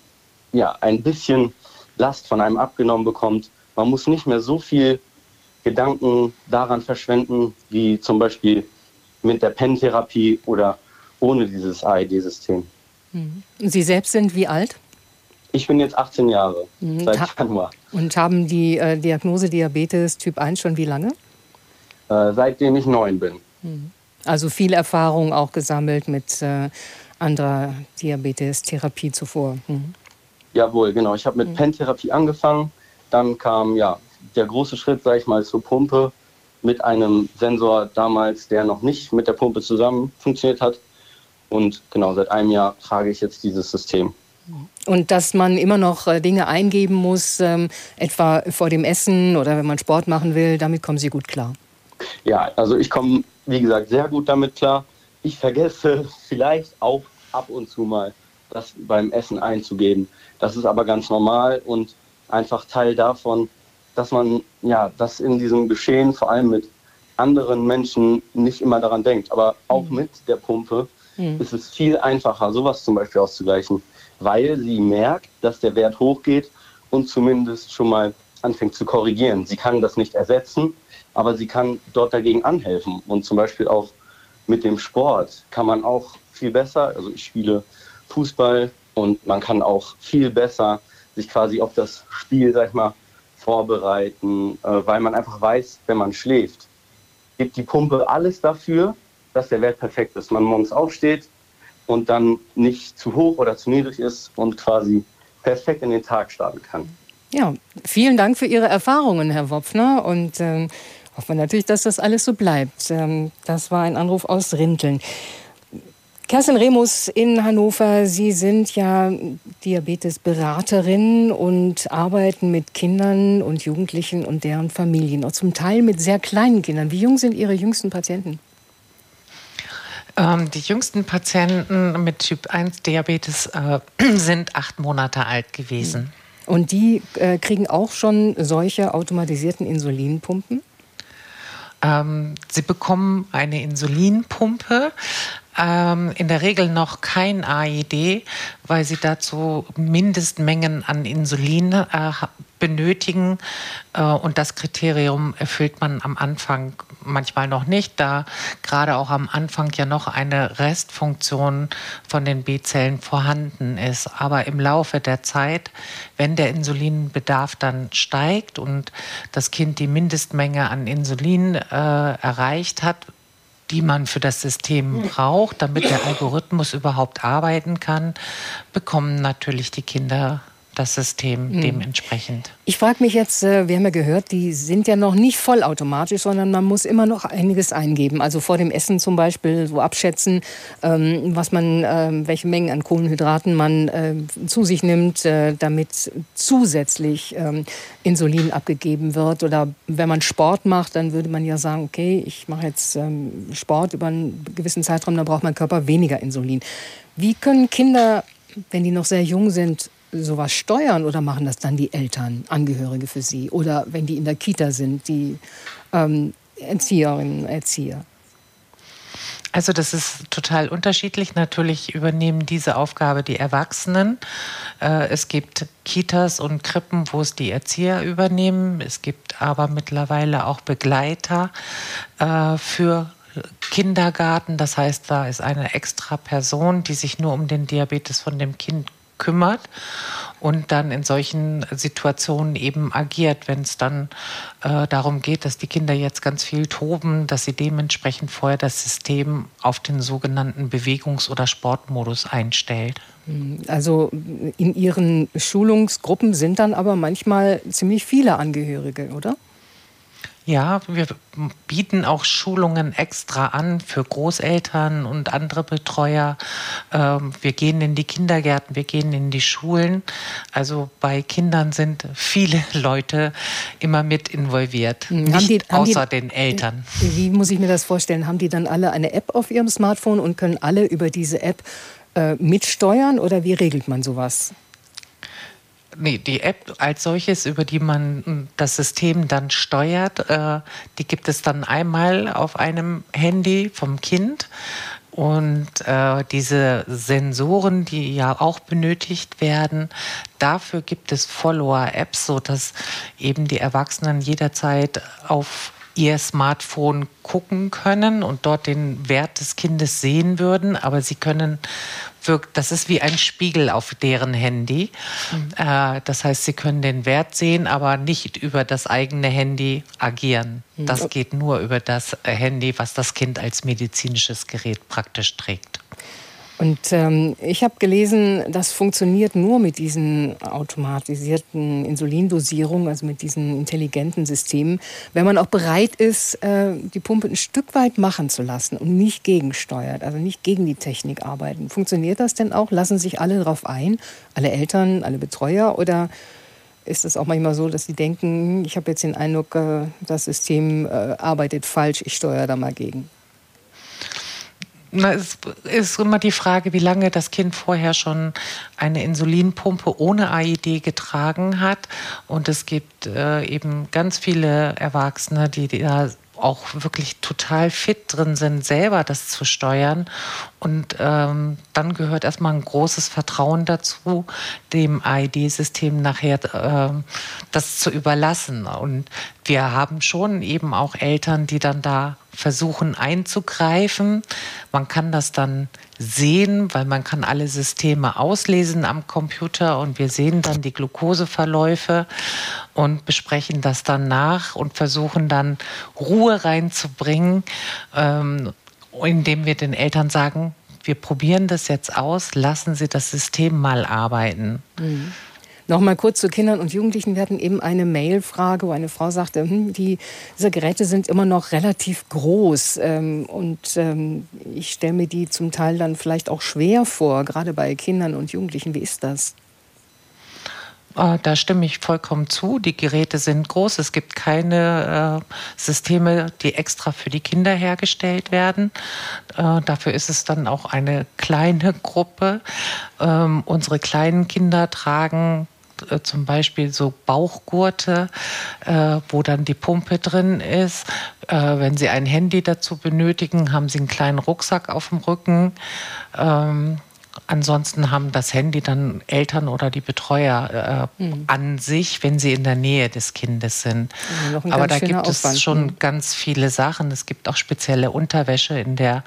ja ein bisschen Last von einem abgenommen bekommt. Man muss nicht mehr so viel Gedanken daran verschwenden, wie zum Beispiel mit der Pen-Therapie oder ohne dieses AED-System. Mhm. Sie selbst sind wie alt? Ich bin jetzt 18 Jahre, mhm. seit Januar. Und haben die äh, Diagnose Diabetes Typ 1 schon wie lange? Äh, seitdem ich neun bin. Mhm. Also viel Erfahrung auch gesammelt mit äh, anderer Diabetes-Therapie zuvor. Mhm. Jawohl, genau. Ich habe mit mhm. Pen-Therapie angefangen. Dann kam ja der große Schritt, sage ich mal, zur Pumpe mit einem Sensor damals, der noch nicht mit der Pumpe zusammen funktioniert hat. Und genau seit einem Jahr trage ich jetzt dieses System. Und dass man immer noch äh, Dinge eingeben muss, ähm, etwa vor dem Essen oder wenn man Sport machen will, damit kommen Sie gut klar. Ja, also ich komme, wie gesagt, sehr gut damit klar. Ich vergesse vielleicht auch ab und zu mal das beim Essen einzugeben. Das ist aber ganz normal und einfach Teil davon, dass man ja das in diesem Geschehen vor allem mit anderen Menschen nicht immer daran denkt. Aber auch mhm. mit der Pumpe mhm. ist es viel einfacher, sowas zum Beispiel auszugleichen, weil sie merkt, dass der Wert hochgeht und zumindest schon mal anfängt zu korrigieren. Sie kann das nicht ersetzen, aber sie kann dort dagegen anhelfen. Und zum Beispiel auch mit dem Sport kann man auch viel besser, also ich spiele Fußball und man kann auch viel besser sich quasi auf das Spiel, sag ich mal, vorbereiten, äh, weil man einfach weiß, wenn man schläft, gibt die Pumpe alles dafür, dass der Wert perfekt ist. Man morgens aufsteht und dann nicht zu hoch oder zu niedrig ist und quasi perfekt in den Tag starten kann. Ja, vielen Dank für Ihre Erfahrungen, Herr Wopfner. Und ähm, hoffen wir natürlich, dass das alles so bleibt. Ähm, das war ein Anruf aus Rinteln. Kerstin Remus in Hannover, Sie sind ja Diabetesberaterin und arbeiten mit Kindern und Jugendlichen und deren Familien, auch zum Teil mit sehr kleinen Kindern. Wie jung sind Ihre jüngsten Patienten? Ähm, die jüngsten Patienten mit Typ 1 Diabetes äh, sind acht Monate alt gewesen. Und die äh, kriegen auch schon solche automatisierten Insulinpumpen? Ähm, sie bekommen eine Insulinpumpe, ähm, in der Regel noch kein AID, weil sie dazu Mindestmengen an Insulin äh, benötigen. Äh, und das Kriterium erfüllt man am Anfang manchmal noch nicht, da gerade auch am Anfang ja noch eine Restfunktion von den B-Zellen vorhanden ist. Aber im Laufe der Zeit, wenn der Insulinbedarf dann steigt und das Kind die Mindestmenge an Insulin äh, erreicht hat, die man für das System braucht, damit der Algorithmus überhaupt arbeiten kann, bekommen natürlich die Kinder das System mhm. dementsprechend. Ich frage mich jetzt, äh, wir haben ja gehört, die sind ja noch nicht vollautomatisch, sondern man muss immer noch einiges eingeben. Also vor dem Essen zum Beispiel so abschätzen, ähm, was man, ähm, welche Mengen an Kohlenhydraten man ähm, zu sich nimmt, äh, damit zusätzlich Insulin abgegeben wird. Oder wenn man Sport macht, dann würde man ja sagen, okay, ich mache jetzt Sport über einen gewissen Zeitraum, dann braucht mein Körper weniger Insulin. Wie können Kinder, wenn die noch sehr jung sind, sowas steuern oder machen das dann die Eltern, Angehörige für sie? Oder wenn die in der Kita sind, die ähm, Erzieherinnen, Erzieher? Also das ist total unterschiedlich. Natürlich übernehmen diese Aufgabe die Erwachsenen. Äh, es gibt Kitas und Krippen, wo es die Erzieher übernehmen. Es gibt aber mittlerweile auch Begleiter äh, für Kindergarten. Das heißt, da ist eine extra Person, die sich nur um den Diabetes von dem Kind kümmert und dann in solchen Situationen eben agiert, wenn es dann äh, darum geht, dass die Kinder jetzt ganz viel toben, dass sie dementsprechend vorher das System auf den sogenannten Bewegungs- oder Sportmodus einstellt. Also in Ihren Schulungsgruppen sind dann aber manchmal ziemlich viele Angehörige, oder? Ja, wir bieten auch Schulungen extra an für Großeltern und andere Betreuer. Ähm, wir gehen in die Kindergärten, wir gehen in die Schulen. Also bei Kindern sind viele Leute immer mit involviert, hm, nicht die, außer die, den Eltern. Wie muss ich mir das vorstellen? Haben die dann alle eine App auf ihrem Smartphone und können alle über diese App äh, mitsteuern oder wie regelt man sowas? Nee, die App als solches, über die man das System dann steuert, äh, die gibt es dann einmal auf einem Handy vom Kind. Und äh, diese Sensoren, die ja auch benötigt werden, dafür gibt es Follower-Apps, sodass eben die Erwachsenen jederzeit auf ihr Smartphone gucken können und dort den Wert des Kindes sehen würden, aber sie können wirkt, das ist wie ein Spiegel auf deren Handy. Mhm. Äh, das heißt, sie können den Wert sehen, aber nicht über das eigene Handy agieren. Mhm. Das geht nur über das Handy, was das Kind als medizinisches Gerät praktisch trägt. Und ähm, ich habe gelesen, das funktioniert nur mit diesen automatisierten Insulindosierungen, also mit diesen intelligenten Systemen, wenn man auch bereit ist, äh, die Pumpe ein Stück weit machen zu lassen und nicht gegensteuert, also nicht gegen die Technik arbeiten. Funktioniert das denn auch? Lassen sich alle darauf ein? Alle Eltern, alle Betreuer? Oder ist es auch manchmal so, dass sie denken, ich habe jetzt den Eindruck, äh, das System äh, arbeitet falsch, ich steuere da mal gegen? Na, es ist immer die Frage, wie lange das Kind vorher schon eine Insulinpumpe ohne AID getragen hat. Und es gibt äh, eben ganz viele Erwachsene, die da auch wirklich total fit drin sind, selber das zu steuern. Und ähm, dann gehört erstmal ein großes Vertrauen dazu, dem AID-System nachher äh, das zu überlassen. Und wir haben schon eben auch Eltern, die dann da versuchen einzugreifen. Man kann das dann sehen, weil man kann alle Systeme auslesen am Computer und wir sehen dann die Glukoseverläufe und besprechen das dann nach und versuchen dann Ruhe reinzubringen, ähm, indem wir den Eltern sagen, wir probieren das jetzt aus, lassen Sie das System mal arbeiten. Mhm. Noch mal kurz zu Kindern und Jugendlichen. Wir hatten eben eine Mailfrage, wo eine Frau sagte, hm, die, diese Geräte sind immer noch relativ groß. Ähm, und ähm, ich stelle mir die zum Teil dann vielleicht auch schwer vor, gerade bei Kindern und Jugendlichen. Wie ist das? Äh, da stimme ich vollkommen zu. Die Geräte sind groß. Es gibt keine äh, Systeme, die extra für die Kinder hergestellt werden. Äh, dafür ist es dann auch eine kleine Gruppe. Ähm, unsere kleinen Kinder tragen äh, zum Beispiel so Bauchgurte, wo dann die Pumpe drin ist. Wenn Sie ein Handy dazu benötigen, haben Sie einen kleinen Rucksack auf dem Rücken. Ähm, ansonsten haben das Handy dann Eltern oder die Betreuer äh, mhm. an sich, wenn sie in der Nähe des Kindes sind. Ja, Aber da gibt Aufwand. es schon mhm. ganz viele Sachen. Es gibt auch spezielle Unterwäsche, in der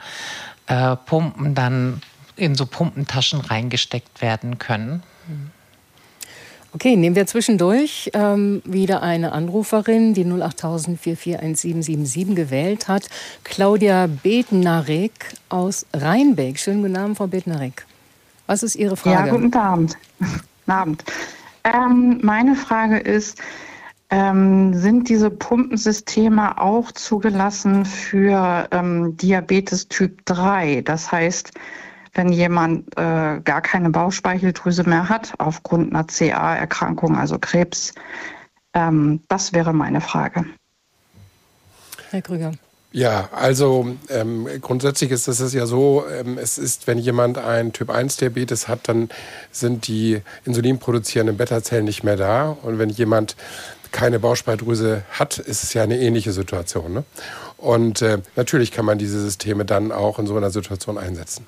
äh, Pumpen dann in so Pumpentaschen reingesteckt werden können. Mhm. Okay, nehmen wir zwischendurch ähm, wieder eine Anruferin, die 08000 441777 gewählt hat. Claudia Betnarek aus Rheinbeck. Schönen guten Abend, Frau Betnarek. Was ist Ihre Frage? Ja, guten Abend. guten Abend. Ähm, meine Frage ist, ähm, sind diese Pumpensysteme auch zugelassen für ähm, Diabetes Typ 3? Das heißt, wenn jemand äh, gar keine Bauchspeicheldrüse mehr hat aufgrund einer CA-Erkrankung, also Krebs? Ähm, das wäre meine Frage. Herr Krüger. Ja, also ähm, grundsätzlich ist es ja so, ähm, es ist, wenn jemand ein Typ-1-Diabetes hat, dann sind die insulinproduzierenden Beta-Zellen nicht mehr da. Und wenn jemand keine Bauchspeicheldrüse hat, ist es ja eine ähnliche Situation. Ne? Und äh, natürlich kann man diese Systeme dann auch in so einer Situation einsetzen.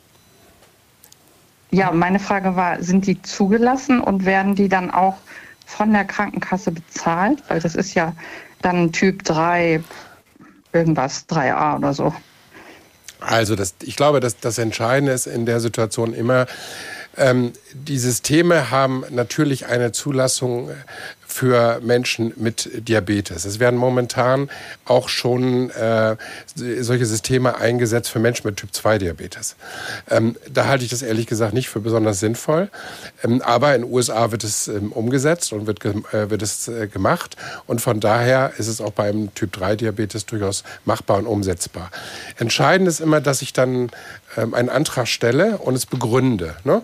Ja, meine Frage war, sind die zugelassen und werden die dann auch von der Krankenkasse bezahlt? Weil das ist ja dann Typ 3, irgendwas, 3a oder so. Also das, ich glaube, dass das Entscheidende ist in der Situation immer, Ähm, die Systeme haben natürlich eine Zulassung für Menschen mit Diabetes. Es werden momentan auch schon äh, solche Systeme eingesetzt für Menschen mit Typ-2-Diabetes. Ähm, da halte ich das ehrlich gesagt nicht für besonders sinnvoll. Ähm, aber in den USA wird es ähm, umgesetzt und wird, äh, wird es äh, gemacht. Und von daher ist es auch beim Typ-3-Diabetes durchaus machbar und umsetzbar. Entscheidend ist immer, dass ich dann ähm, einen Antrag stelle und es begründe. Ne?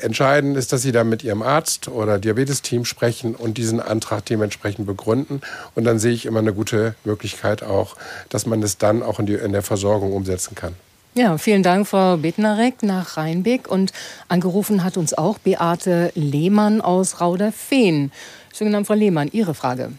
Entscheidend ist, dass Sie da mit Ihrem Arzt oder Diabetesteam sprechen und diesen Antrag dementsprechend begründen. Und dann sehe ich immer eine gute Möglichkeit auch, dass man es dann auch in, die, in der Versorgung umsetzen kann. Ja, vielen Dank, Frau Betnarek nach Rheinbeck. Und angerufen hat uns auch Beate Lehmann aus Rauderfehn. Schönen Abend, Frau Lehmann. Ihre Frage.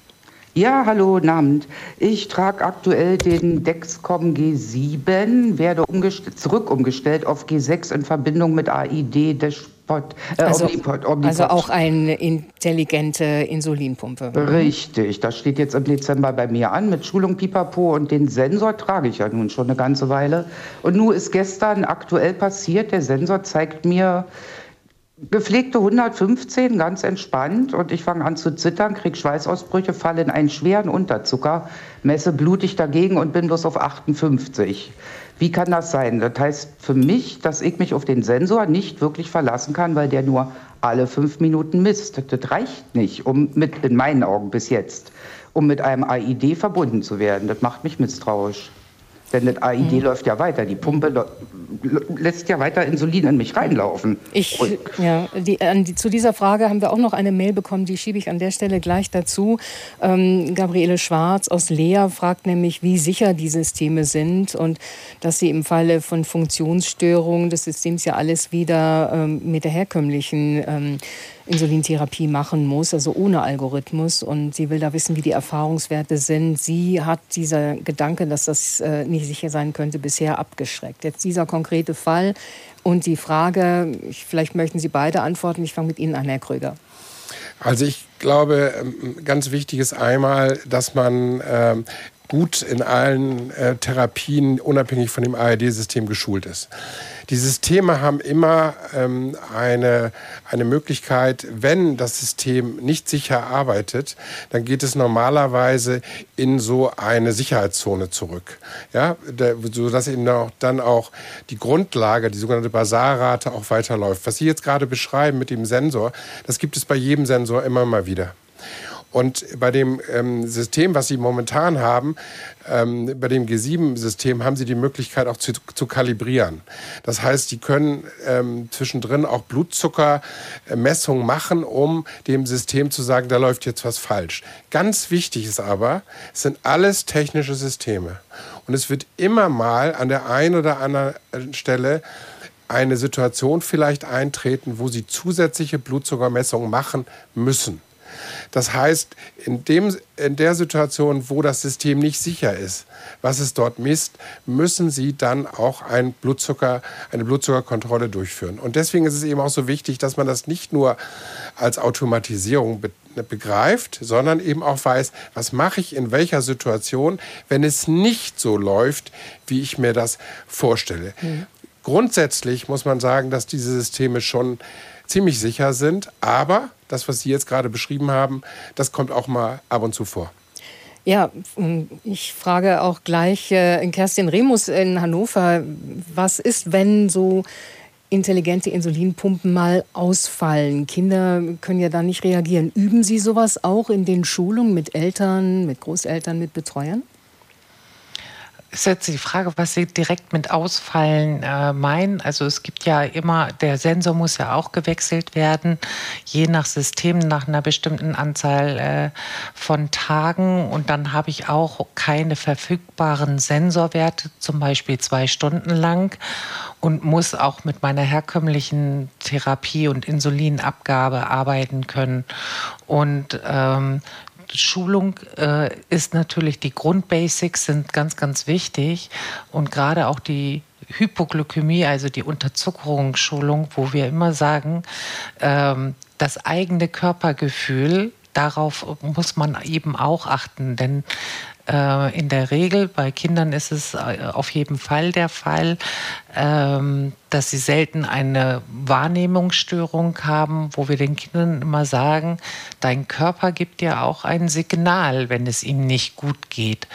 Ja, hallo, Abend. Ich trage aktuell den Dexcom G7, werde umgest zurück umgestellt auf G6 in Verbindung mit AID Dashpot, äh, also, Omnipod, Omnipod. also auch eine intelligente Insulinpumpe. Richtig, das steht jetzt im Dezember bei mir an mit Schulung Pipapo und den Sensor trage ich ja nun schon eine ganze Weile. Und nun ist gestern aktuell passiert, der Sensor zeigt mir Gepflegte 115, ganz entspannt. Und ich fange an zu zittern, kriege Schweißausbrüche, falle in einen schweren Unterzucker, messe blutig dagegen und bin bloß auf 58. Wie kann das sein? Das heißt für mich, dass ich mich auf den Sensor nicht wirklich verlassen kann, weil der nur alle fünf Minuten misst. Das reicht nicht, um mit, in meinen Augen bis jetzt, um mit einem AID verbunden zu werden. Das macht mich misstrauisch. Denn das AID mhm. läuft ja weiter. Die Pumpe lässt ja weiter Insulin in mich reinlaufen. Ich, ja, die, die, zu dieser Frage haben wir auch noch eine Mail bekommen, die schiebe ich an der Stelle gleich dazu. Ähm, Gabriele Schwarz aus Lea fragt nämlich, wie sicher die Systeme sind und dass sie im Falle von Funktionsstörungen des Systems ja alles wieder ähm, mit der herkömmlichen ähm, Insulintherapie machen muss, also ohne Algorithmus. Und sie will da wissen, wie die Erfahrungswerte sind. Sie hat dieser Gedanke, dass das äh, nicht sicher sein könnte, bisher abgeschreckt. Jetzt dieser konkrete Fall und die Frage, vielleicht möchten Sie beide antworten. Ich fange mit Ihnen an, Herr Kröger. Also ich glaube, ähm, ganz wichtig ist einmal, dass man ähm, gut in allen äh, Therapien unabhängig von dem ARD-System geschult ist. Die Systeme haben immer ähm, eine, eine Möglichkeit, wenn das System nicht sicher arbeitet, dann geht es normalerweise in so eine Sicherheitszone zurück. Ja, der, sodass eben auch, dann auch die Grundlage, die sogenannte Basarrate auch weiterläuft. Was Sie jetzt gerade beschreiben mit dem Sensor, das gibt es bei jedem Sensor immer mal wieder. Und bei dem ähm, System, was Sie momentan haben, ähm, bei dem G7-System, haben Sie die Möglichkeit auch zu, zu kalibrieren. Das heißt, Sie können ähm, zwischendrin auch Blutzuckermessungen machen, um dem System zu sagen, da läuft jetzt was falsch. Ganz wichtig ist aber, es sind alles technische Systeme. Und es wird immer mal an der einen oder anderen Stelle eine Situation vielleicht eintreten, wo Sie zusätzliche Blutzuckermessungen machen müssen. Das heißt, in, dem, in der Situation, wo das System nicht sicher ist, was es dort misst, müssen Sie dann auch ein Blutzucker, eine Blutzuckerkontrolle durchführen. Und deswegen ist es eben auch so wichtig, dass man das nicht nur als Automatisierung be begreift, sondern eben auch weiß, was mache ich in welcher Situation, wenn es nicht so läuft, wie ich mir das vorstelle. Mhm. Grundsätzlich muss man sagen, dass diese Systeme schon ziemlich sicher sind. Aber das, was Sie jetzt gerade beschrieben haben, das kommt auch mal ab und zu vor. Ja, ich frage auch gleich äh, Kerstin Remus in Hannover, was ist, wenn so intelligente Insulinpumpen mal ausfallen? Kinder können ja da nicht reagieren. Üben Sie sowas auch in den Schulungen mit Eltern, mit Großeltern, mit Betreuern? Ist jetzt die Frage, was Sie direkt mit Ausfallen äh, meinen. Also es gibt ja immer, der Sensor muss ja auch gewechselt werden, je nach System, nach einer bestimmten Anzahl äh, von Tagen. Und dann habe ich auch keine verfügbaren Sensorwerte, zum Beispiel zwei Stunden lang und muss auch mit meiner herkömmlichen Therapie und Insulinabgabe arbeiten können. Und ähm, Schulung äh, ist natürlich, die Grundbasics sind ganz, ganz wichtig. Und gerade auch die Hypoglykämie, also die Unterzuckerungsschulung, wo wir immer sagen, ähm, das eigene Körpergefühl darauf muss man eben auch achten, denn in der Regel bei Kindern ist es äh, auf jeden Fall der Fall, ähm, dass sie selten eine Wahrnehmungsstörung haben, wo wir den Kindern immer sagen, dein Körper gibt dir auch ein Signal, wenn es ihm nicht gut geht.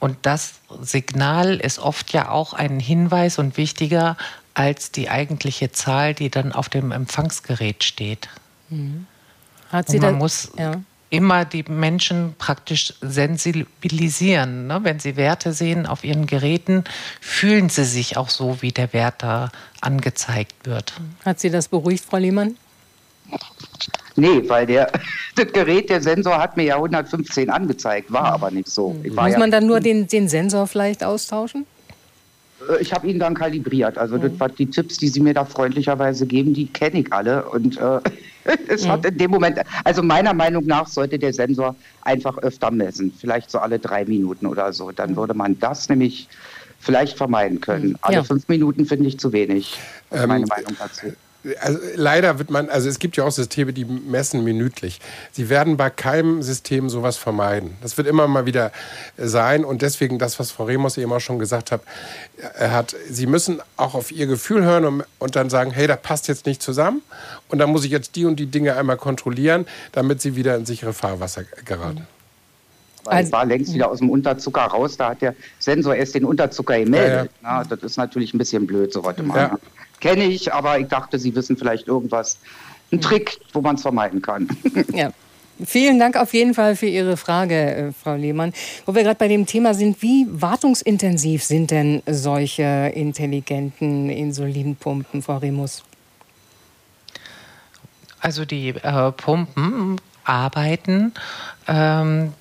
Und das Signal ist oft ja auch ein Hinweis und wichtiger als die eigentliche Zahl, die dann auf dem Empfangsgerät steht. Mhm. Hat sie und man da, muss ja. Immer die Menschen praktisch sensibilisieren. Ne? Wenn sie Werte sehen auf ihren Geräten, fühlen sie sich auch so, wie der Wert da angezeigt wird. Hat Sie das beruhigt, Frau Lehmann? Nee, weil der, das Gerät, der Sensor hat mir ja 115 angezeigt, war aber nicht so. Ich war Muss ja, man dann nur den, den Sensor vielleicht austauschen? Äh, Ich habe ihn dann kalibriert. Also das, was die Tipps, die Sie mir da freundlicherweise geben, die kenne ich alle. Und äh, es hat in dem Moment, also meiner Meinung nach sollte der Sensor einfach öfter messen. Vielleicht so alle drei Minuten oder so. Dann würde man das nämlich vielleicht vermeiden können. Alle Ja. fünf Minuten finde ich zu wenig. Das Ähm, meine Meinung dazu. Also leider wird man, also es gibt ja auch Systeme, die messen minütlich. Sie werden bei keinem System sowas vermeiden. Das wird immer mal wieder sein und deswegen das, was Frau Remus eben auch schon gesagt hat, er hat, Sie müssen auch auf Ihr Gefühl hören und, und dann sagen, hey, das passt jetzt nicht zusammen und dann muss ich jetzt die und die Dinge einmal kontrollieren, damit Sie wieder in sichere Fahrwasser geraten. Weil ich war längst wieder aus dem Unterzucker raus, da hat der Sensor erst den Unterzucker gemeldet. Na, das ist natürlich ein bisschen blöd, so was immer. Ja. Kenne ich, aber ich dachte, Sie wissen vielleicht irgendwas. Ein Trick, wo man es vermeiden kann. Ja. Vielen Dank auf jeden Fall für Ihre Frage, äh, Frau Lehmann. Wo wir gerade bei dem Thema sind, wie wartungsintensiv sind denn solche intelligenten Insulinpumpen, Frau Remus? Also die äh, Pumpen arbeiten ähm,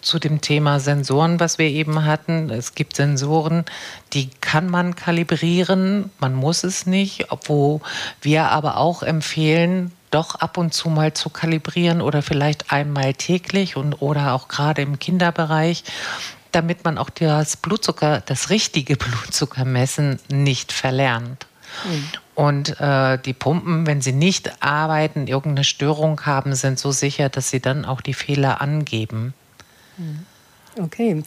zu- dem Thema Sensoren, was wir eben hatten. Es gibt Sensoren, die kann man kalibrieren, man muss es nicht, wo wir aber auch empfehlen, doch ab und zu mal zu kalibrieren oder vielleicht einmal täglich und oder auch gerade im Kinderbereich, damit man auch das Blutzucker, das richtige Blutzuckermessen nicht verlernt. Und äh, die Pumpen, wenn sie nicht arbeiten, irgendeine Störung haben, sind so sicher, dass sie dann auch die Fehler angeben. Okay.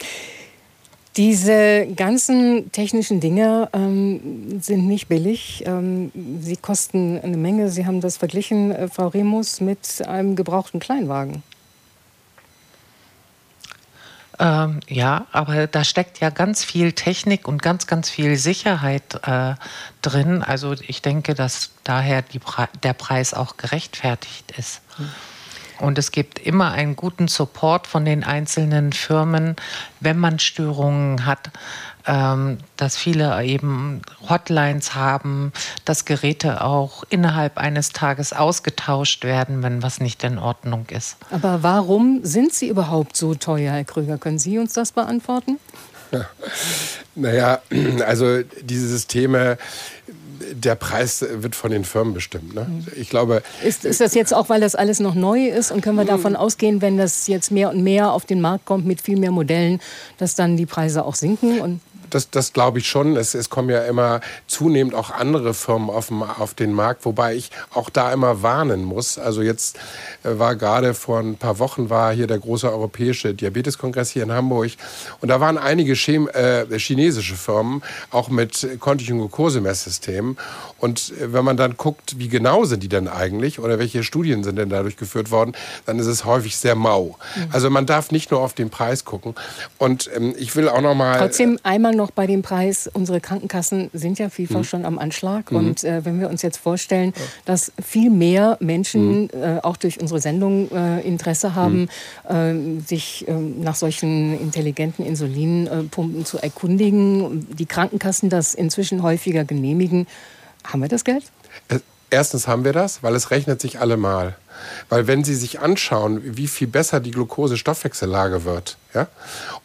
Diese ganzen technischen Dinge ähm, sind nicht billig. Ähm, sie kosten eine Menge. Sie haben das verglichen, äh, Frau Remus, mit einem gebrauchten Kleinwagen. Ähm, ja, aber da steckt ja ganz viel Technik und ganz, ganz viel Sicherheit äh, drin. Also ich denke, dass daher die Pre der Preis auch gerechtfertigt ist. Und es gibt immer einen guten Support von den einzelnen Firmen, wenn man Störungen hat, ähm, dass viele eben Hotlines haben, dass Geräte auch innerhalb eines Tages ausgetauscht werden, wenn was nicht in Ordnung ist. Aber warum sind sie überhaupt so teuer, Herr Krüger? Können Sie uns das beantworten? Naja, also diese Systeme, der Preis wird von den Firmen bestimmt. Ne? Ich glaube, Ist, ist das jetzt auch, weil das alles noch neu ist und können wir davon ausgehen, wenn das jetzt mehr und mehr auf den Markt kommt mit viel mehr Modellen, dass dann die Preise auch sinken? Das, das glaube ich schon. Es, es kommen ja immer zunehmend auch andere Firmen auf, dem- auf den Markt, wobei ich auch da immer warnen muss. Also jetzt äh, war gerade vor ein paar Wochen war hier der große europäische Diabeteskongress hier in Hamburg und da waren einige Chem äh, chinesische Firmen auch mit Kontig- und äh, wenn man dann guckt, wie genau sind die denn eigentlich oder welche Studien sind denn da durchgeführt worden, dann ist es häufig sehr mau. Also man darf nicht nur auf den Preis gucken und ähm, ich will auch noch mal Trotzdem einmal noch bei dem Preis. Unsere Krankenkassen sind ja vielfach Mhm. schon am Anschlag. Mhm. Und äh, wenn wir uns jetzt vorstellen, dass viel mehr Menschen Mhm. äh, auch durch unsere Sendung äh, Interesse haben, äh, sich äh, nach solchen intelligenten Insulinpumpen zu erkundigen, die Krankenkassen das inzwischen häufiger genehmigen, haben wir das Geld? Äh, Erstens haben wir das, weil es rechnet sich allemal. Weil wenn Sie sich anschauen, wie viel besser die Glucose-Stoffwechsellage wird ja,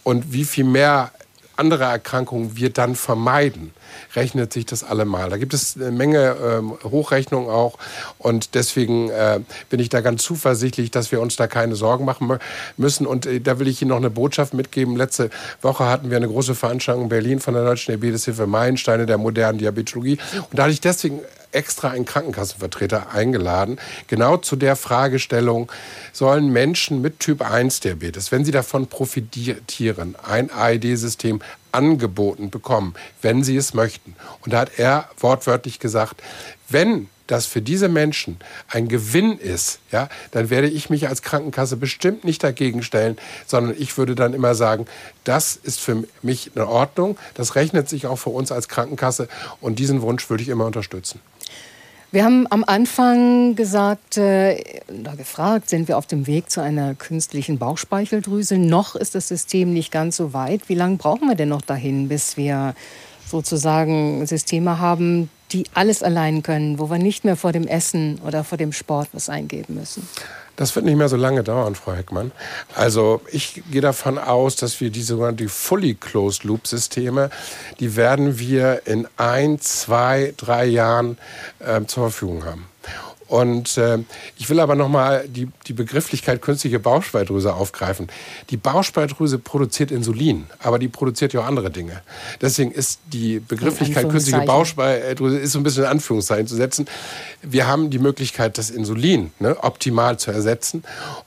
und wie viel mehr andere Erkrankungen wir dann vermeiden, rechnet sich das allemal. Da gibt es eine Menge ähm, Hochrechnungen auch und deswegen äh, bin ich da ganz zuversichtlich, dass wir uns da keine Sorgen machen mü- müssen. Und äh, da will ich Ihnen noch eine Botschaft mitgeben. Letzte Woche hatten wir eine große Veranstaltung in Berlin von der Deutschen Diabeteshilfe Meilensteine der modernen Diabetologie und da hatte ich deswegen extra einen Krankenkassenvertreter eingeladen, genau zu der Fragestellung, sollen Menschen mit Typ 1 Diabetes, wenn sie davon profitieren, ein AED-System angeboten bekommen, wenn sie es möchten. Und da hat er wortwörtlich gesagt, wenn das für diese Menschen ein Gewinn ist, ja, dann werde ich mich als Krankenkasse bestimmt nicht dagegen stellen, sondern ich würde dann immer sagen, das ist für mich in Ordnung, das rechnet sich auch für uns als Krankenkasse und diesen Wunsch würde ich immer unterstützen. Wir haben am Anfang gesagt äh, gefragt, sind wir auf dem Weg zu einer künstlichen Bauchspeicheldrüse? Noch ist das System nicht ganz so weit. Wie lange brauchen wir denn noch dahin, bis wir sozusagen Systeme haben, die alles allein können, wo wir nicht mehr vor dem Essen oder vor dem Sport was eingeben müssen? Das wird nicht mehr so lange dauern, Frau Heckmann. Also ich gehe davon aus, dass wir die sogenannten Fully Closed Loop Systeme, die werden wir in ein, zwei, drei Jahren äh, zur Verfügung haben. Und äh, ich will aber nochmal die, die Begrifflichkeit künstliche Bauchspeicheldrüse aufgreifen. Die Bauchspeicheldrüse produziert Insulin, aber die produziert ja auch andere Dinge. Deswegen ist die Begrifflichkeit künstliche Bauchspeicheldrüse ist so ein bisschen in Anführungszeichen zu setzen. Wir haben die Möglichkeit, das Insulin ne, optimal zu ersetzen.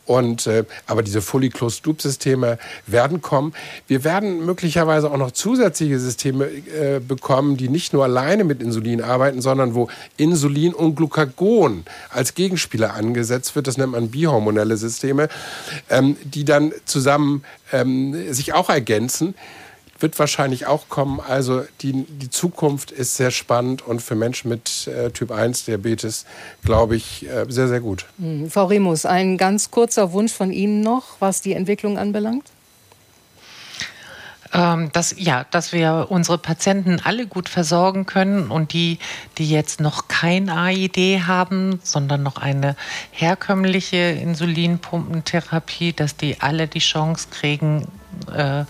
Und, äh, aber diese Fully Closed Loop Systeme werden kommen. Wir werden möglicherweise auch noch zusätzliche Systeme äh, bekommen, die nicht nur alleine mit Insulin arbeiten, sondern wo Insulin und Glucagon als Gegenspieler angesetzt wird. Das nennt man bihormonelle Systeme, ähm, die dann zusammen ähm, sich auch ergänzen wird wahrscheinlich auch kommen. Also die, die Zukunft ist sehr spannend und für Menschen mit äh, Typ 1 Diabetes, glaube ich, äh, sehr, sehr gut. Mhm. Frau Remus, ein ganz kurzer Wunsch von Ihnen noch, was die Entwicklung anbelangt? Ähm, dass, ja, dass wir unsere Patienten alle gut versorgen können und die, die jetzt noch kein AID haben, sondern noch eine herkömmliche Insulinpumpentherapie, dass die alle die Chance kriegen, äh,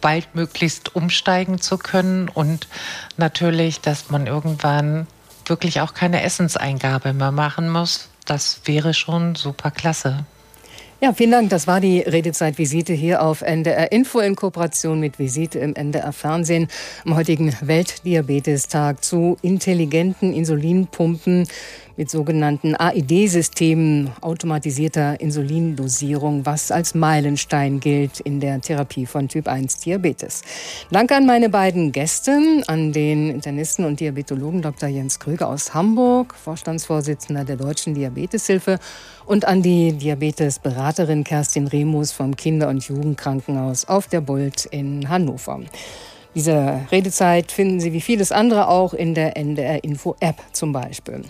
baldmöglichst umsteigen zu können und natürlich, dass man irgendwann wirklich auch keine Essenseingabe mehr machen muss. Das wäre schon super klasse. Ja, vielen Dank. Das war die Redezeit-Visite hier auf NDR Info in Kooperation mit Visite im NDR Fernsehen am heutigen Weltdiabetestag zu intelligenten Insulinpumpen mit sogenannten AID-Systemen, automatisierter Insulindosierung, was als Meilenstein gilt in der Therapie von Typ 1 Diabetes. Danke an meine beiden Gäste, an den Internisten und Diabetologen Dr. Jens Krüger aus Hamburg, Vorstandsvorsitzender der Deutschen Diabeteshilfe und an die Diabetesberaterin Kerstin Remus vom Kinder- und Jugendkrankenhaus auf der Bult in Hannover. Diese Redezeit finden Sie wie vieles andere auch in der NDR Info App zum Beispiel.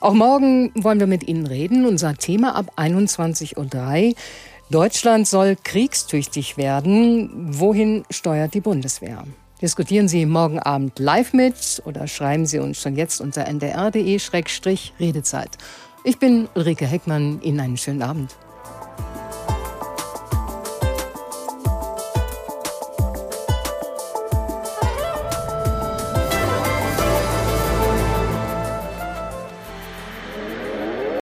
Auch morgen wollen wir mit Ihnen reden. Unser Thema ab 21.03 Uhr. Deutschland soll kriegstüchtig werden. Wohin steuert die Bundeswehr? Diskutieren Sie morgen Abend live mit oder schreiben Sie uns schon jetzt unter ndr.de-redezeit. Ich bin Ulrike Heckmann. Ihnen einen schönen Abend.